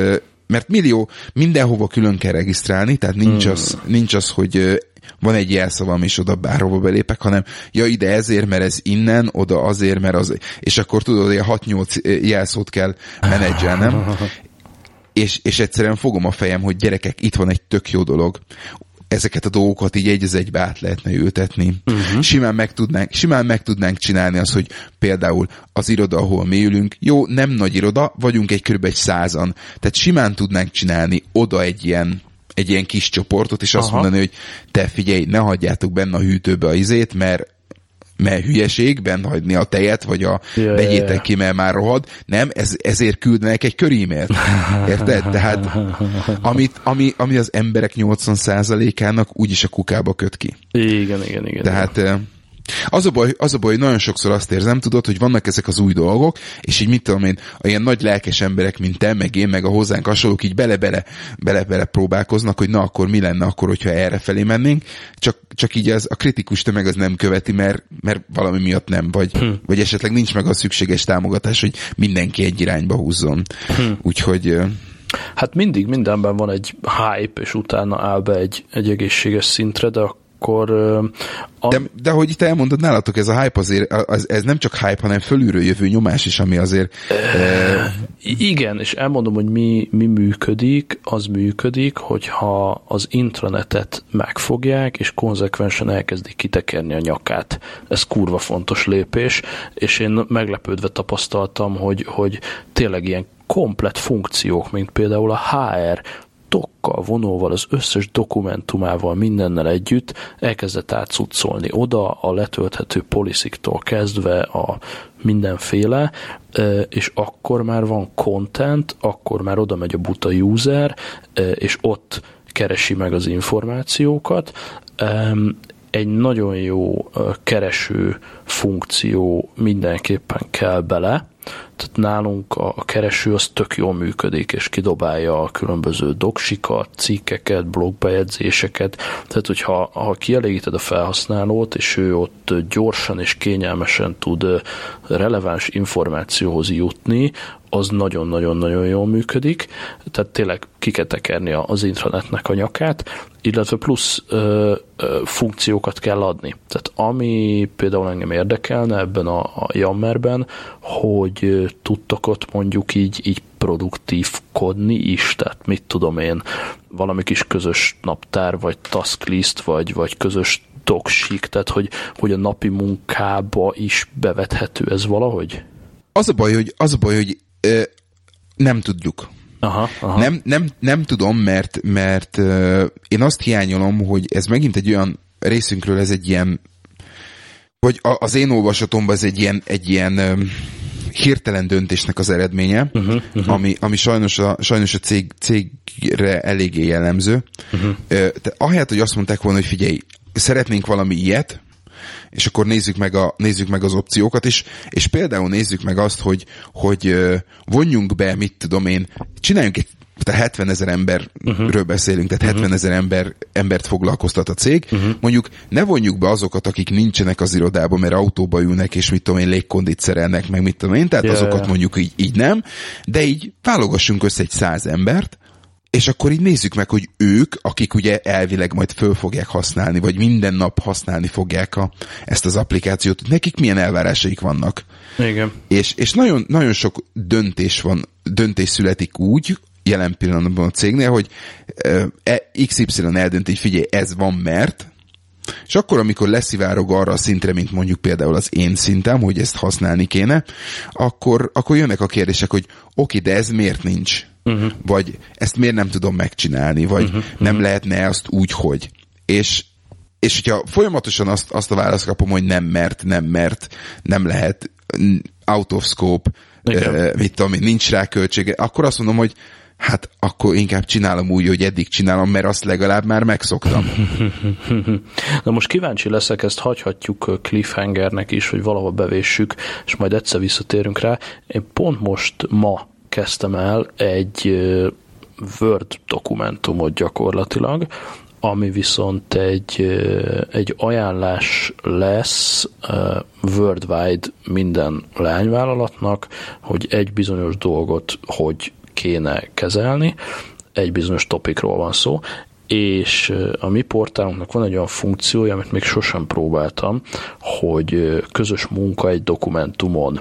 mert millió, mindenhova külön kell regisztrálni, tehát nincs, hmm. az, nincs az, hogy van egy jelszavam, és oda bárhova belépek, hanem ja, ide ezért, mert ez innen, oda azért, mert az, és akkor tudod, hogy a 6-8 jelszót kell menedzselnem, és, és egyszerűen fogom a fejem, hogy gyerekek, itt van egy tök jó dolog ezeket a dolgokat így egy egybe át lehetne ültetni. Uh-huh. Simán, meg tudnánk, simán meg tudnánk csinálni az, hogy például az iroda, ahol mi ülünk, jó, nem nagy iroda, vagyunk egy kb. egy százan, tehát simán tudnánk csinálni oda egy ilyen egy ilyen kis csoportot, és azt Aha. mondani, hogy te figyelj, ne hagyjátok benne a hűtőbe a izét, mert mert hülyeség bent hagyni a tejet, vagy a yeah, vegyétek yeah. ki, mert már rohad. Nem, ez, ezért küldnek egy körímélt. Érted? Tehát amit, ami, ami az emberek 80%-ának úgyis a kukába köt ki. Igen, igen, igen. Tehát igen az a, baj, az a baj, hogy nagyon sokszor azt érzem, tudod, hogy vannak ezek az új dolgok, és így mit tudom én, ilyen nagy lelkes emberek, mint te, meg én, meg a hozzánk hasonlók, így bele-bele, bele-bele próbálkoznak, hogy na akkor mi lenne akkor, hogyha erre felé mennénk, csak, csak így az, a kritikus tömeg az nem követi, mert, mert valami miatt nem, vagy, hm. vagy esetleg nincs meg a szükséges támogatás, hogy mindenki egy irányba húzzon. Hm. Úgyhogy Hát mindig mindenben van egy hype, és utána áll be egy, egy egészséges szintre, de akkor... A... De, de hogy itt elmondod, nálatok ez a hype azért, az, ez nem csak hype, hanem fölülről jövő nyomás is, ami azért... E... Igen, és elmondom, hogy mi, mi működik, az működik, hogyha az intranetet megfogják, és konzekvensen elkezdik kitekerni a nyakát. Ez kurva fontos lépés, és én meglepődve tapasztaltam, hogy, hogy tényleg ilyen komplet funkciók, mint például a HR, tokkal, vonóval, az összes dokumentumával, mindennel együtt elkezdett átszucolni oda a letölthető policiktól kezdve a mindenféle, és akkor már van content, akkor már oda megy a buta user, és ott keresi meg az információkat. Egy nagyon jó kereső funkció mindenképpen kell bele, tehát nálunk a, a kereső az tök jól működik, és kidobálja a különböző doksikat, cikkeket, blogbejegyzéseket. Tehát, hogyha ha kielégíted a felhasználót, és ő ott gyorsan és kényelmesen tud releváns információhoz jutni, az nagyon-nagyon-nagyon jól működik, tehát tényleg ki kell tekerni az intranetnek a nyakát, illetve plusz ö, ö, funkciókat kell adni. Tehát ami például engem érdekelne ebben a, a Yammerben, hogy tudtok ott mondjuk így, így produktívkodni is, tehát mit tudom én, valami kis közös naptár, vagy task list, vagy, vagy közös dogsik, tehát hogy, hogy a napi munkába is bevethető ez valahogy? Az a baj, hogy, az a baj, hogy ö, nem tudjuk. Aha, aha. Nem, nem, nem tudom, mert, mert ö, én azt hiányolom, hogy ez megint egy olyan részünkről ez egy ilyen vagy az én olvasatomban ez egy ilyen, egy ilyen ö, hirtelen döntésnek az eredménye, uh-huh, uh-huh. Ami, ami sajnos a, sajnos a cég, cégre eléggé jellemző. Uh-huh. De ahelyett, hogy azt mondták volna, hogy figyelj, szeretnénk valami ilyet, és akkor nézzük meg, a, nézzük meg az opciókat is, és például nézzük meg azt, hogy, hogy vonjunk be, mit tudom én, csináljunk egy tehát 70 ezer emberről uh-huh. beszélünk, tehát uh-huh. 70 ezer ember, embert foglalkoztat a cég. Uh-huh. Mondjuk ne vonjuk be azokat, akik nincsenek az irodában, mert autóba ülnek, és mit tudom én, légkondit szerelnek, meg mit tudom én, tehát yeah. azokat mondjuk így, így nem, de így válogassunk össze egy száz embert, és akkor így nézzük meg, hogy ők, akik ugye elvileg majd föl fogják használni, vagy minden nap használni fogják a, ezt az applikációt, nekik milyen elvárásaik vannak. Igen. És, és nagyon, nagyon sok döntés van, döntés születik úgy, jelen pillanatban a cégnél, hogy e, XY eldönti, hogy figyelj, ez van mert, és akkor, amikor leszivárog arra a szintre, mint mondjuk például az én szintem, hogy ezt használni kéne, akkor, akkor jönnek a kérdések, hogy oké, de ez miért nincs? Uh-huh. Vagy ezt miért nem tudom megcsinálni? Vagy uh-huh. nem lehetne azt úgy, hogy? És, és hogyha folyamatosan azt, azt a választ kapom, hogy nem mert, nem mert, nem lehet, out of scope, uh, mit tudom én, nincs rá költsége, akkor azt mondom, hogy hát akkor inkább csinálom úgy, hogy eddig csinálom, mert azt legalább már megszoktam. Na most kíváncsi leszek, ezt hagyhatjuk cliffhangernek is, hogy valahol bevéssük, és majd egyszer visszatérünk rá. Én pont most ma kezdtem el egy Word dokumentumot gyakorlatilag, ami viszont egy, egy ajánlás lesz worldwide minden lányvállalatnak, hogy egy bizonyos dolgot hogy kéne kezelni, egy bizonyos topikról van szó, és a mi portálunknak van egy olyan funkciója, amit még sosem próbáltam, hogy közös munka egy dokumentumon.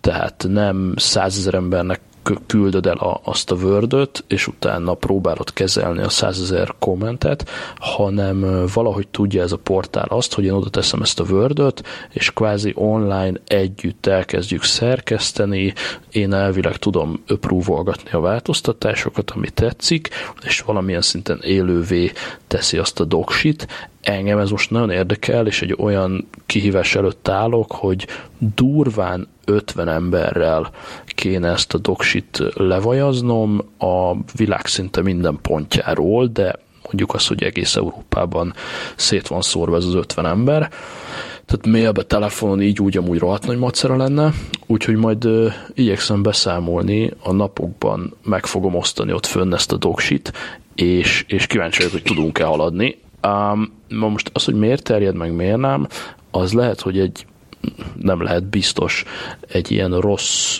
Tehát nem százezer embernek küldöd el a, azt a word és utána próbálod kezelni a százezer kommentet, hanem valahogy tudja ez a portál azt, hogy én oda teszem ezt a word és kvázi online együtt elkezdjük szerkeszteni, én elvileg tudom öprúvolgatni a változtatásokat, ami tetszik, és valamilyen szinten élővé teszi azt a doksit, engem ez most nagyon érdekel, és egy olyan kihívás előtt állok, hogy durván 50 emberrel kéne ezt a doksit levajaznom a világ szinte minden pontjáról, de mondjuk azt, hogy egész Európában szét van szórva ez az 50 ember. Tehát mailbe, telefonon így úgy amúgy rohadt nagy macera lenne, úgyhogy majd ö, igyekszem beszámolni, a napokban meg fogom osztani ott fönn ezt a doksit, és, és kíváncsi vagyok, hogy tudunk-e haladni. Um, most az, hogy miért terjed meg, miért nem, az lehet, hogy egy nem lehet biztos egy ilyen rossz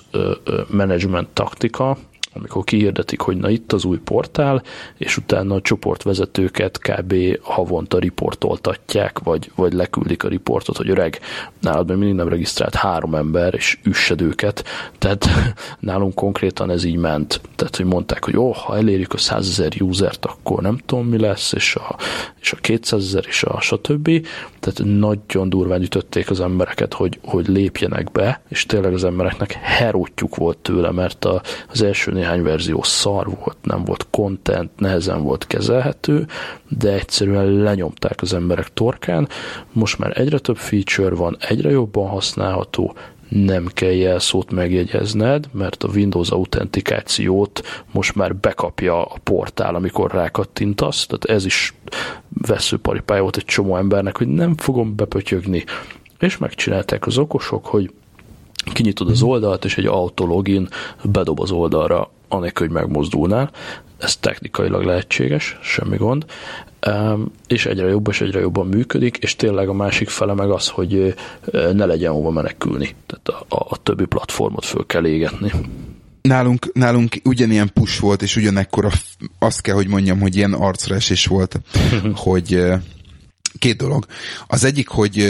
menedzsment taktika, amikor kiirdetik, hogy na itt az új portál, és utána a csoportvezetőket kb. havonta riportoltatják, vagy, vagy leküldik a riportot, hogy öreg, nálad még mindig nem regisztrált három ember, és üssed őket. Tehát nálunk konkrétan ez így ment. Tehát, hogy mondták, hogy ó, ha elérjük a 100 ezer usert, akkor nem tudom mi lesz, és a, és a 200 ezer, és a stb. Tehát nagyon durván ütötték az embereket, hogy, hogy lépjenek be, és tényleg az embereknek herótjuk volt tőle, mert a, az első néhány verzió szar volt, nem volt content, nehezen volt kezelhető, de egyszerűen lenyomták az emberek torkán. Most már egyre több feature van, egyre jobban használható, nem kell jelszót megjegyezned, mert a Windows autentikációt most már bekapja a portál, amikor rákattintasz, tehát ez is veszőparipája volt egy csomó embernek, hogy nem fogom bepötyögni. És megcsinálták az okosok, hogy kinyitod az oldalt, és egy autologin bedob az oldalra, anélkül, hogy megmozdulnál. Ez technikailag lehetséges, semmi gond. És egyre jobb és egyre jobban működik, és tényleg a másik fele meg az, hogy ne legyen hova menekülni. Tehát a, a, a többi platformot föl kell égetni. Nálunk, nálunk ugyanilyen push volt, és ugyanekkor azt kell, hogy mondjam, hogy ilyen arcresés volt, hogy két dolog. Az egyik, hogy,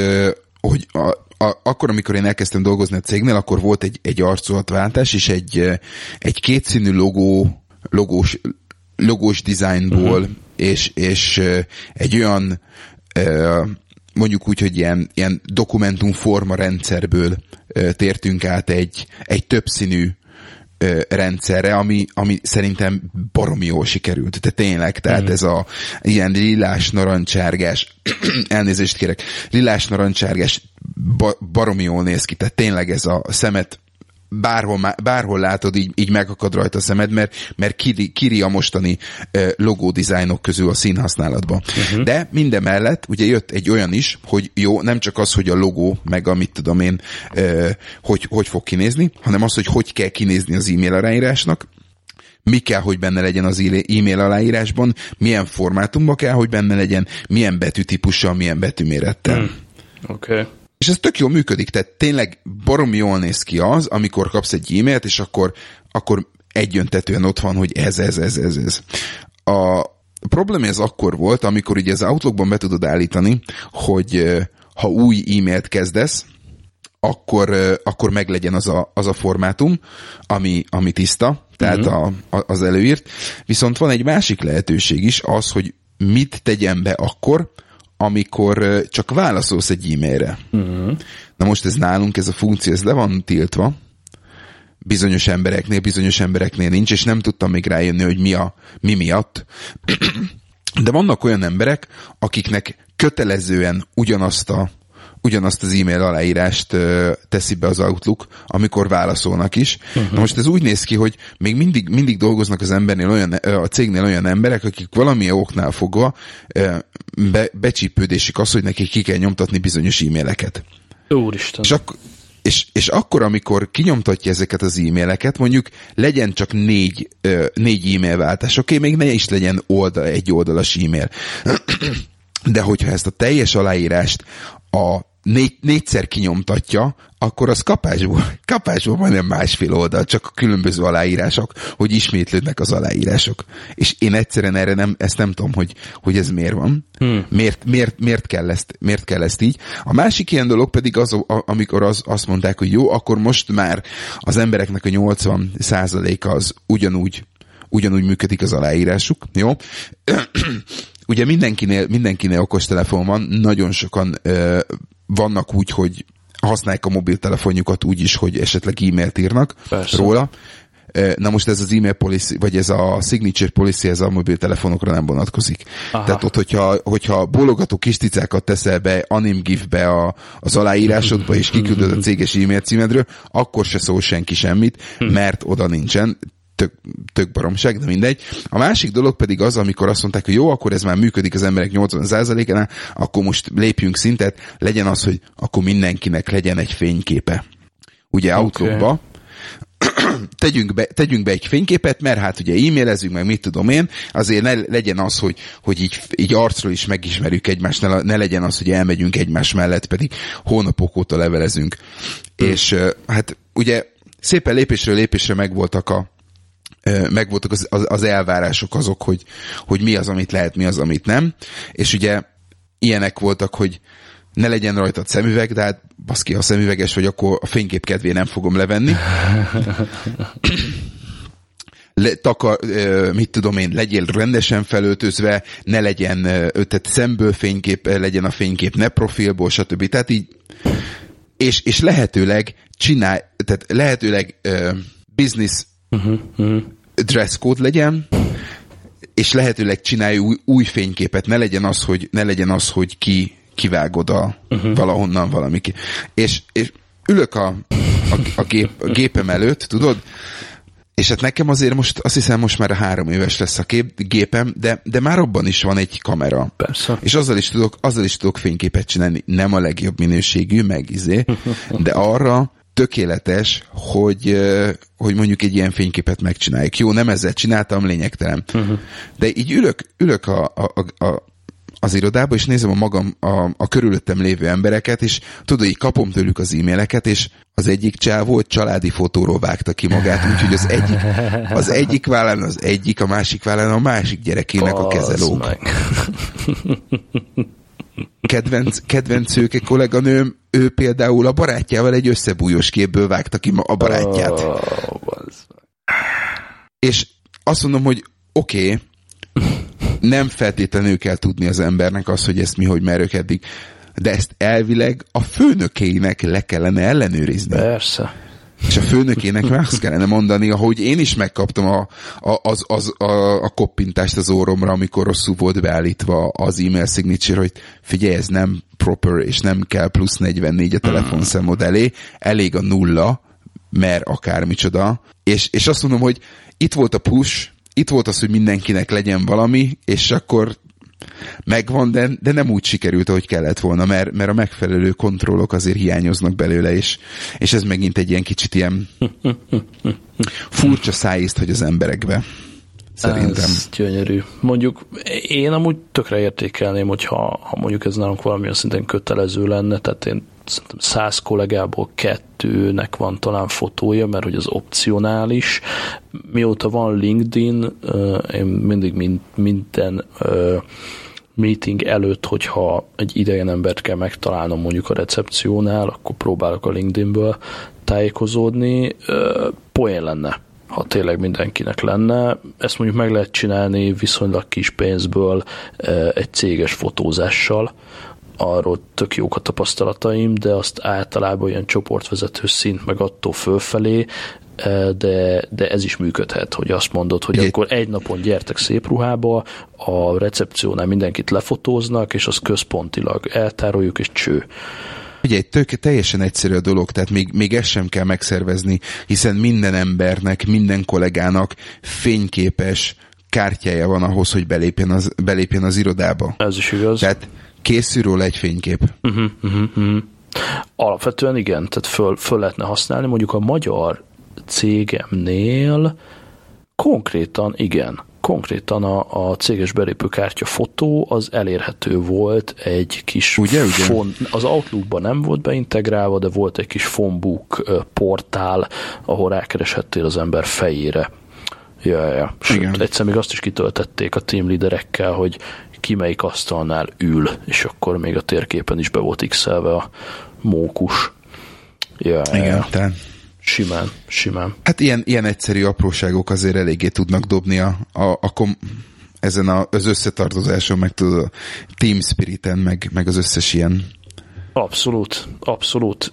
hogy a, a, akkor, amikor én elkezdtem dolgozni a cégnél, akkor volt egy, egy arculatváltás, és egy, egy kétszínű logó, logós, logós dizájnból, uh-huh. és, és egy olyan mondjuk úgy, hogy ilyen, ilyen dokumentumforma rendszerből tértünk át egy, egy többszínű rendszerre, ami, ami szerintem baromi jól sikerült. Tehát tényleg, tehát mm. ez a ilyen lilás narancsárgás, elnézést kérek, lilás narancsárgás ba, baromi jól néz ki, tehát tényleg ez a szemet bárhol, bárhol látod, így, így megakad rajta a szemed, mert, mert kiri, kiri a mostani uh, logó dizájnok közül a színhasználatban. Uh-huh. De minden mellett ugye jött egy olyan is, hogy jó, nem csak az, hogy a logó, meg amit tudom én, hogy, hogy fog kinézni, hanem az, hogy hogy kell kinézni az e-mail aláírásnak, mi kell, hogy benne legyen az e-mail aláírásban, milyen formátumban kell, hogy benne legyen, milyen betűtípussal, milyen betűmérettel. Hmm. Oké. Okay. És ez tök jól működik, tehát tényleg barom jól néz ki az, amikor kapsz egy e-mailt, és akkor, akkor egyöntetően ott van, hogy ez, ez, ez, ez, ez. A probléma ez akkor volt, amikor ugye az Outlookban be tudod állítani, hogy ha új e-mailt kezdesz, akkor, akkor meglegyen az a, az a formátum, ami, ami tiszta, tehát uh-huh. a, a, az előírt. Viszont van egy másik lehetőség is, az, hogy mit tegyen be akkor, amikor csak válaszolsz egy e-mailre. Uh-huh. Na most ez nálunk, ez a funkció, ez le van tiltva, bizonyos embereknél, bizonyos embereknél nincs, és nem tudtam még rájönni, hogy mi, a, mi miatt. De vannak olyan emberek, akiknek kötelezően ugyanazt a ugyanazt az e-mail aláírást ö, teszi be az Outlook, amikor válaszolnak is. Uh-huh. Na most ez úgy néz ki, hogy még mindig, mindig dolgoznak az embernél olyan, a cégnél olyan emberek, akik valamilyen oknál fogva ö, be, becsípődésük az, hogy nekik ki kell nyomtatni bizonyos e-maileket. Úristen. És, ak- és, és akkor, amikor kinyomtatja ezeket az e-maileket, mondjuk legyen csak négy, ö, négy e-mail váltás, oké, okay, még ne is legyen oldal, egy oldalas e-mail. De hogyha ezt a teljes aláírást a négy, négyszer kinyomtatja, akkor az kapásból, kapásból majdnem másfél oldal, csak a különböző aláírások, hogy ismétlődnek az aláírások. És én egyszerűen erre nem, ezt nem tudom, hogy, hogy ez miért van. Hmm. Miért, miért, miért, kell ezt, miért kell ezt így. A másik ilyen dolog pedig az, amikor az, azt mondták, hogy jó, akkor most már az embereknek a 80 százaléka az ugyanúgy ugyanúgy működik az aláírásuk, jó? Ugye mindenkinél, mindenkinél okostelefon van, nagyon sokan ö, vannak úgy, hogy használják a mobiltelefonjukat úgy is, hogy esetleg e-mailt írnak Persze. róla. Na most ez az e-mail policy, vagy ez a signature policy, ez a mobiltelefonokra nem vonatkozik. Aha. Tehát ott, hogyha, hogyha bólogató kis ticákat teszel be anim be a, az aláírásodba, és kiküldöd a céges e-mail címedről, akkor se szól senki semmit, hm. mert oda nincsen tök, tök baromság, de mindegy. A másik dolog pedig az, amikor azt mondták, hogy jó, akkor ez már működik az emberek 80%-án, akkor most lépjünk szintet, legyen az, hogy akkor mindenkinek legyen egy fényképe. Ugye okay. Outlookba, tegyünk be, tegyünk be egy fényképet, mert hát ugye e-mailezünk, meg mit tudom én, azért ne legyen az, hogy, hogy így, így arcról is megismerjük egymást, ne, ne legyen az, hogy elmegyünk egymás mellett, pedig hónapok óta levelezünk. Hmm. És hát ugye szépen lépésről lépésre megvoltak a, megvoltak az, az, az elvárások azok, hogy, hogy mi az, amit lehet, mi az, amit nem. És ugye ilyenek voltak, hogy ne legyen rajtad szemüveg, de hát baszki, ha szemüveges vagy, akkor a fénykép kedvé nem fogom levenni. Le, takar, mit tudom én, legyél rendesen felöltözve, ne legyen, tehát szemből fénykép, legyen a fénykép, ne profilból, stb. Tehát így, és, és lehetőleg csinálj, tehát lehetőleg uh, business uh-huh, uh-huh. dress code legyen, és lehetőleg csinálj új, új fényképet, ne legyen az, hogy, ne legyen az, hogy ki kivágod a uh-huh. valahonnan valami. És, és ülök a, a, a, gép, a gépem előtt, tudod, és hát nekem azért most, azt hiszem most már három éves lesz a kép, gépem, de, de már abban is van egy kamera. Persze. És azzal is tudok, azzal is tudok fényképet csinálni. Nem a legjobb minőségű, meg izé, de arra, tökéletes, hogy, hogy mondjuk egy ilyen fényképet megcsináljuk. Jó, nem ezzel csináltam, lényegtelen. Uh-huh. De így ülök, ülök a, a, a, az irodába, és nézem a magam, a, a körülöttem lévő embereket, és tudod, így kapom tőlük az e-maileket, és az egyik csávó családi fotóról vágta ki magát, úgyhogy az egyik, az egyik vállán az egyik, a másik vállán a másik gyerekének a kezelók. kedvenc, kedvenc őke kolléganőm, ő például a barátjával egy összebújós képből vágta ki a barátját. Oh, és azt mondom, hogy oké, okay, nem feltétlenül kell tudni az embernek azt, hogy ezt mi, hogy merök eddig, de ezt elvileg a főnökének le kellene ellenőrizni. Persze. És a főnökének meg azt kellene mondani, ahogy én is megkaptam a, a, az, az, a, a koppintást az óromra, amikor rosszul volt beállítva az e-mail signature, hogy figyelj, ez nem proper, és nem kell plusz 44 a telefonszámod elé, elég a nulla, mert akármicsoda. És, és azt mondom, hogy itt volt a push, itt volt az, hogy mindenkinek legyen valami, és akkor megvan, de, de nem úgy sikerült, ahogy kellett volna, mert, mert a megfelelő kontrollok azért hiányoznak belőle, és, és ez megint egy ilyen kicsit ilyen furcsa szájészt, hogy az emberekbe. Szerintem. Ez gyönyörű. Mondjuk én amúgy tökre értékelném, hogyha ha mondjuk ez nálunk valamilyen szinten kötelező lenne, tehát én szerintem száz kollégából kettőnek van talán fotója, mert hogy az opcionális. Mióta van LinkedIn, én mindig minden meeting előtt, hogyha egy idegen embert kell megtalálnom mondjuk a recepciónál, akkor próbálok a LinkedInből tájékozódni. Poén lenne ha tényleg mindenkinek lenne. Ezt mondjuk meg lehet csinálni viszonylag kis pénzből egy céges fotózással, arról tök jók a tapasztalataim, de azt általában olyan csoportvezető szint meg attól fölfelé, de, de ez is működhet, hogy azt mondod, hogy akkor egy napon gyertek szép ruhába, a recepciónál mindenkit lefotóznak, és az központilag eltároljuk, és cső. Ugye egy tök, teljesen egyszerű a dolog, tehát még, még ezt sem kell megszervezni, hiszen minden embernek, minden kollégának fényképes kártyája van ahhoz, hogy belépjen az, belépjen az irodába. Ez is igaz. Tehát készül róla egy fénykép. Uh-huh, uh-huh, uh-huh. Alapvetően igen, tehát föl, föl lehetne használni. Mondjuk a magyar cégemnél konkrétan igen, konkrétan a, a céges belépőkártya fotó az elérhető volt egy kis ugye, ugye? Fon, az Outlookban nem volt beintegrálva, de volt egy kis phonebook portál, ahol rákereshettél az ember fejére. Ja, ja. Sőt, Igen. egyszer még azt is kitöltették a team leaderekkel, hogy ki melyik asztalnál ül, és akkor még a térképen is be volt x a mókus. Ja, Igen, ja. Simán, simán. Hát ilyen, ilyen egyszerű apróságok azért eléggé tudnak dobni a, a, a kom, ezen a, az összetartozáson, meg tudod, a team spiriten, meg, meg az összes ilyen Abszolút, abszolút.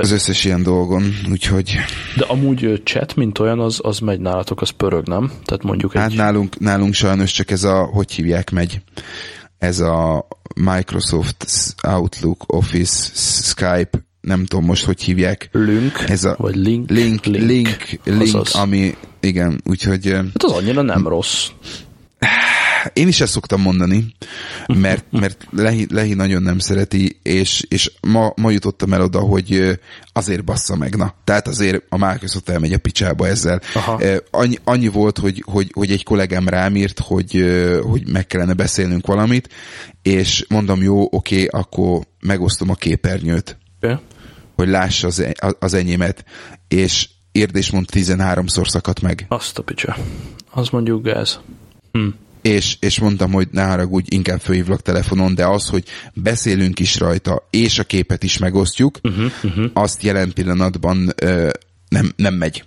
Az összes ilyen dolgon, úgyhogy... De amúgy chat, mint olyan, az, az megy nálatok, az pörög, nem? Tehát mondjuk Hát egy... nálunk, nálunk sajnos csak ez a, hogy hívják, megy, ez a Microsoft Outlook, Office, Skype, nem tudom most, hogy hívják. Link, ez a vagy link. Link, link, link, link ami, igen, úgyhogy... Hát az annyira nem rossz. Én is ezt szoktam mondani, mert, mert Lehi, Lehi nagyon nem szereti, és, és ma, ma jutottam el oda, hogy azért bassza meg, na. Tehát azért a Microsoft elmegy a picsába ezzel. Aha. Annyi, annyi volt, hogy, hogy, hogy egy kollégám rám írt, hogy, hogy meg kellene beszélnünk valamit, és mondom, jó, oké, akkor megosztom a képernyőt. Okay. Hogy lássa az, az enyémet, és érd és mond 13-szor szakadt meg. Azt a picsa. Az mondjuk gáz. Hm és, és mondtam, hogy ne haragudj, inkább fölhívlak telefonon, de az, hogy beszélünk is rajta, és a képet is megosztjuk, uh-huh, uh-huh. azt jelen pillanatban ö, nem, nem megy.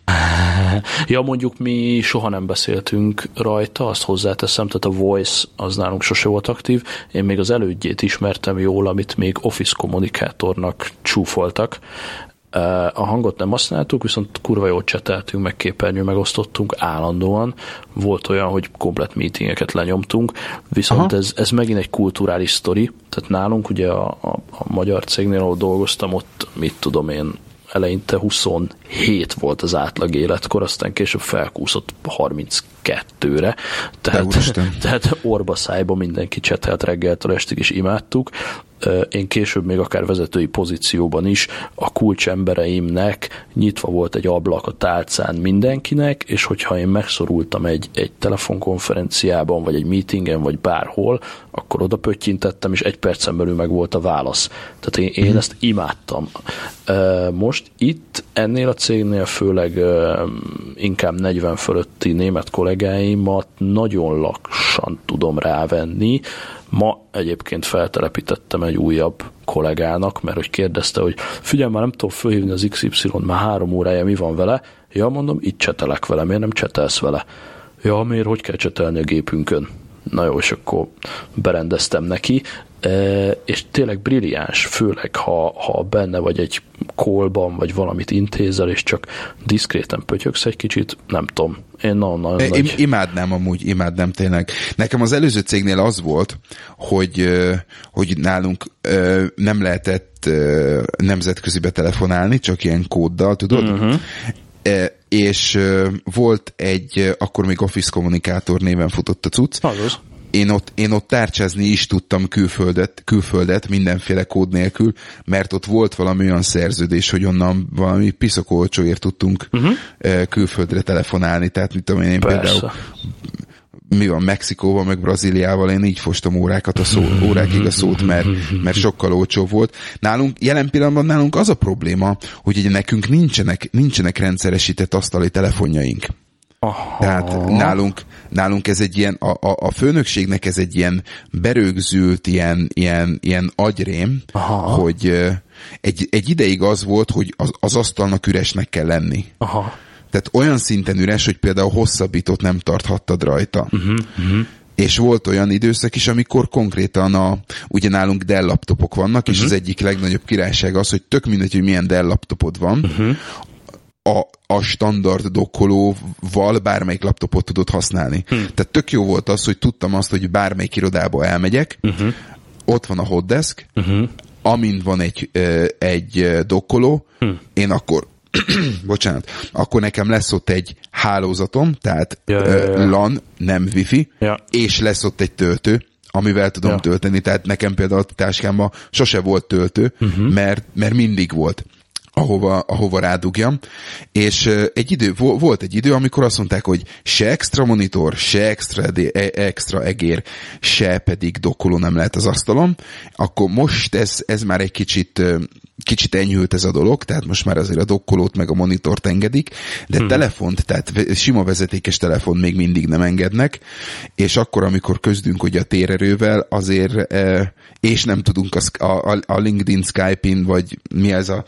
Ja, mondjuk mi soha nem beszéltünk rajta, azt hozzáteszem, tehát a Voice az nálunk sose volt aktív. Én még az elődjét ismertem jól, amit még Office kommunikátornak csúfoltak, a hangot nem használtuk, viszont kurva jól cseteltünk, meg képernyő megosztottunk állandóan. Volt olyan, hogy komplet meetingeket lenyomtunk, viszont ez, ez megint egy kulturális sztori. Tehát nálunk ugye a, a, a magyar cégnél, ahol dolgoztam, ott mit tudom én, eleinte 27 volt az átlag életkor, aztán később felkúszott 32-re. Tehát, tehát orba szájba mindenki csetelt reggeltől estig, és imádtuk én később még akár vezetői pozícióban is a kulcsembereimnek nyitva volt egy ablak a tálcán mindenkinek, és hogyha én megszorultam egy, egy telefonkonferenciában, vagy egy meetingen, vagy bárhol, akkor oda pöttyintettem, és egy percen belül meg volt a válasz. Tehát én, én mm. ezt imádtam. Most itt ennél a cégnél főleg inkább 40 fölötti német kollégáimat nagyon lassan tudom rávenni, Ma egyébként feltelepítettem egy újabb kollégának, mert hogy kérdezte, hogy figyelj, már nem tudom fölhívni az XY, már három órája, mi van vele? Ja, mondom, itt csetelek vele, miért nem csetelsz vele? Ja, miért, hogy kell csetelni a gépünkön? Na jó, és akkor berendeztem neki, és tényleg brilliáns, főleg ha, ha benne vagy egy kolban, vagy valamit intézel, és csak diszkréten pötyöksz egy kicsit, nem tudom. Én nagyon, nagyon Én nagy... imádnám amúgy, imádnám tényleg. Nekem az előző cégnél az volt, hogy, hogy nálunk nem lehetett nemzetközibe telefonálni, csak ilyen kóddal, tudod? Uh-huh és volt egy, akkor még Office kommunikátor néven futott a cucc, Azaz én ott, én ott tárcsázni is tudtam külföldet, külföldet mindenféle kód nélkül, mert ott volt valami olyan szerződés, hogy onnan valami piszok olcsóért tudtunk uh-huh. külföldre telefonálni, tehát mit tudom én, én például mi van Mexikóval, meg Brazíliával, én így fostam órákat a szó, órákig a szót, mert, mert sokkal olcsó volt. Nálunk, jelen pillanatban nálunk az a probléma, hogy ugye nekünk nincsenek, nincsenek rendszeresített asztali telefonjaink. Aha. Tehát nálunk, nálunk ez egy ilyen, a, a, a főnökségnek ez egy ilyen berögzült, ilyen, ilyen, ilyen agyrém, Aha. hogy egy, egy ideig az volt, hogy az, az asztalnak üresnek kell lenni. Aha. Tehát olyan szinten üres, hogy például hosszabbítót nem tarthattad rajta. Uh-huh, uh-huh. És volt olyan időszak is, amikor konkrétan a, ugye nálunk Dell laptopok vannak, uh-huh. és az egyik legnagyobb királyság az, hogy tök mindegy, hogy milyen Dell laptopod van, uh-huh a, a standard dokkolóval bármelyik laptopot tudod használni. Hmm. Tehát tök jó volt az, hogy tudtam azt, hogy bármelyik irodába elmegyek, uh-huh. ott van a hotdesk, uh-huh. amint van egy, egy dokkoló, hmm. én akkor bocsánat, akkor nekem lesz ott egy hálózatom, tehát ja, ja, ja. LAN, nem wifi, ja. és lesz ott egy töltő, amivel tudom ja. tölteni, tehát nekem például a táskámban sose volt töltő, uh-huh. mert, mert mindig volt ahova, ahova rádugjam, és egy idő, volt egy idő, amikor azt mondták, hogy se extra monitor, se extra, e, extra egér, se pedig dokoló nem lehet az asztalon, akkor most ez, ez már egy kicsit kicsit enyhült ez a dolog, tehát most már azért a dokkolót meg a monitort engedik, de hmm. telefont, tehát sima vezetékes telefon még mindig nem engednek, és akkor, amikor közdünk ugye a térerővel, azért, és nem tudunk a, a, a LinkedIn Skype-in, vagy mi ez a...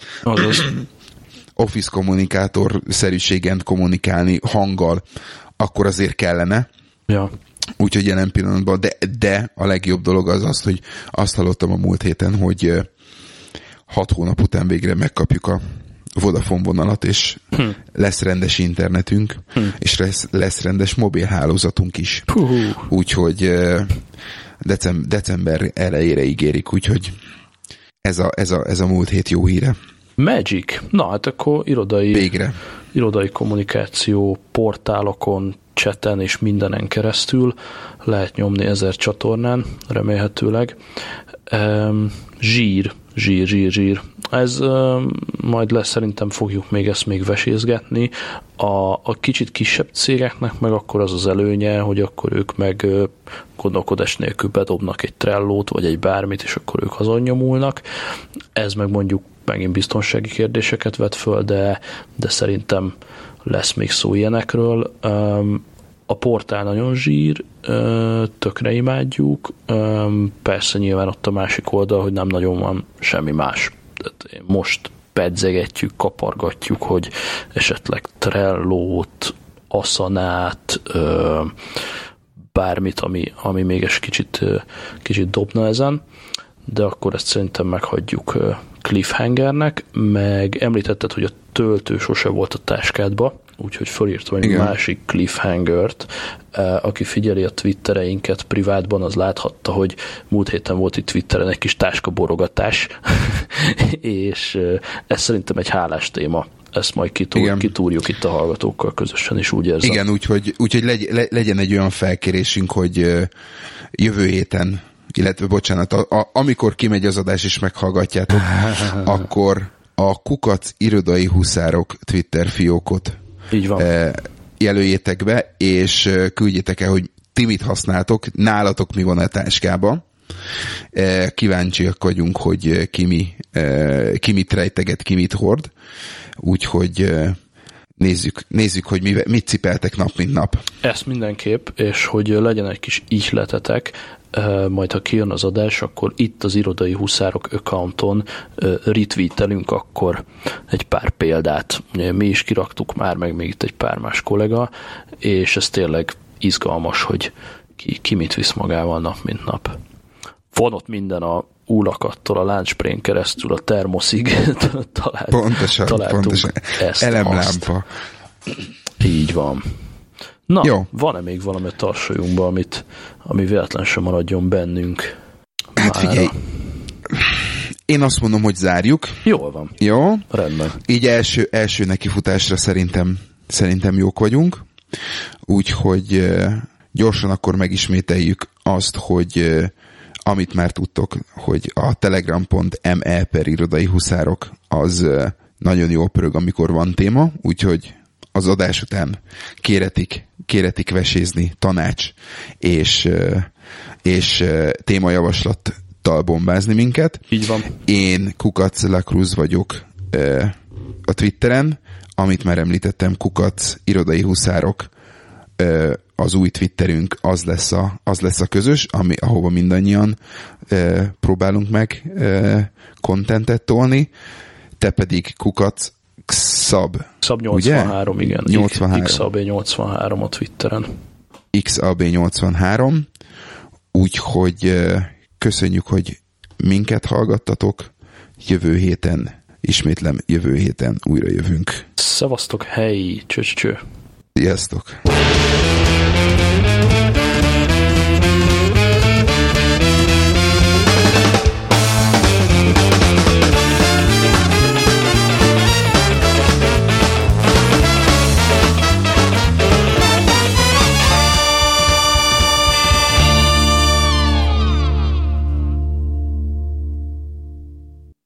Office kommunikátor szerűségen kommunikálni hanggal, akkor azért kellene. Ja. Úgyhogy jelen pillanatban, de, de a legjobb dolog az az, hogy azt hallottam a múlt héten, hogy hat hónap után végre megkapjuk a Vodafone vonalat, és hm. lesz rendes internetünk, hm. és lesz, lesz rendes mobilhálózatunk is. Úgyhogy decem, december elejére ígérik, úgyhogy ez a, ez, a, ez a múlt hét jó híre. Magic. Na hát akkor irodai, Végre. irodai kommunikáció portálokon, cseten és mindenen keresztül lehet nyomni ezer csatornán, remélhetőleg. Zsír zsír, zsír, zsír. Ez majd lesz, szerintem fogjuk még ezt még vesézgetni. A, a kicsit kisebb cégeknek meg akkor az az előnye, hogy akkor ők meg gondolkodás nélkül bedobnak egy trellót, vagy egy bármit, és akkor ők azon nyomulnak. Ez meg mondjuk megint biztonsági kérdéseket vet föl, de, de szerintem lesz még szó ilyenekről. A portál nagyon zsír, tökre imádjuk, persze nyilván ott a másik oldal, hogy nem nagyon van semmi más. Tehát most pedzegetjük, kapargatjuk, hogy esetleg Trellót, Asanát, bármit, ami, ami még egy kicsit, kicsit dobna ezen, de akkor ezt szerintem meghagyjuk cliffhangernek, meg említetted, hogy a töltő sose volt a táskádba, úgyhogy fölírtam egy Igen. másik cliffhangert, aki figyeli a twittereinket privátban, az láthatta, hogy múlt héten volt itt Twitteren egy kis táskaborogatás, és ez szerintem egy hálás téma ezt majd kitúr, kitúrjuk itt a hallgatókkal közösen, és úgy érzem. Igen, úgyhogy, úgyhogy legy, legyen egy olyan felkérésünk, hogy jövő héten, illetve bocsánat, a, a, amikor kimegy az adás és meghallgatjátok, akkor a Kukac irodai huszárok Twitter fiókot így van. Eh, jelöljétek be, és eh, küldjétek el, hogy ti mit használtok, nálatok mi van a táskában. Eh, kíváncsiak vagyunk, hogy ki, mi, ki mit rejteget, ki mit hord. Úgyhogy nézzük, nézzük hogy mi, mit cipeltek nap, mint nap. Ezt mindenképp, és hogy legyen egy kis ihletetek, majd ha kijön az adás, akkor itt az irodai huszárok accounton retweetelünk akkor egy pár példát. Mi is kiraktuk már, meg még itt egy pár más kollega, és ez tényleg izgalmas, hogy ki, ki mit visz magával nap, mint nap. Van ott minden a úlakattól a láncsprén keresztül a termoszig talált, pontosan, találtunk pontosan. ezt Elemlámpa. Így van. Na, Jó. van-e még valami a tarsolyunkban, amit, ami véletlen sem maradjon bennünk? Hát Mára? figyelj, én azt mondom, hogy zárjuk. Jól van. Jó. Rendben. Így első, első nekifutásra szerintem, szerintem jók vagyunk. Úgyhogy gyorsan akkor megismételjük azt, hogy amit már tudtok, hogy a telegram.me per irodai huszárok az nagyon jól pörög, amikor van téma, úgyhogy az adás után kéretik, kéretik vesézni tanács és, és témajavaslattal bombázni minket. Így van. Én Kukac Lacruz vagyok a Twitteren, amit már említettem, Kukac irodai huszárok az új Twitterünk az lesz a, az lesz a közös, ami, ahova mindannyian próbálunk meg kontentet tolni, te pedig Kukac Xab. Xab 83, ugye? igen. 83. XAB 83 a Twitteren. XAB 83. Úgyhogy köszönjük, hogy minket hallgattatok. Jövő héten, ismétlem, jövő héten újra jövünk. Szevasztok, hely, cső, cső. Sziasztok!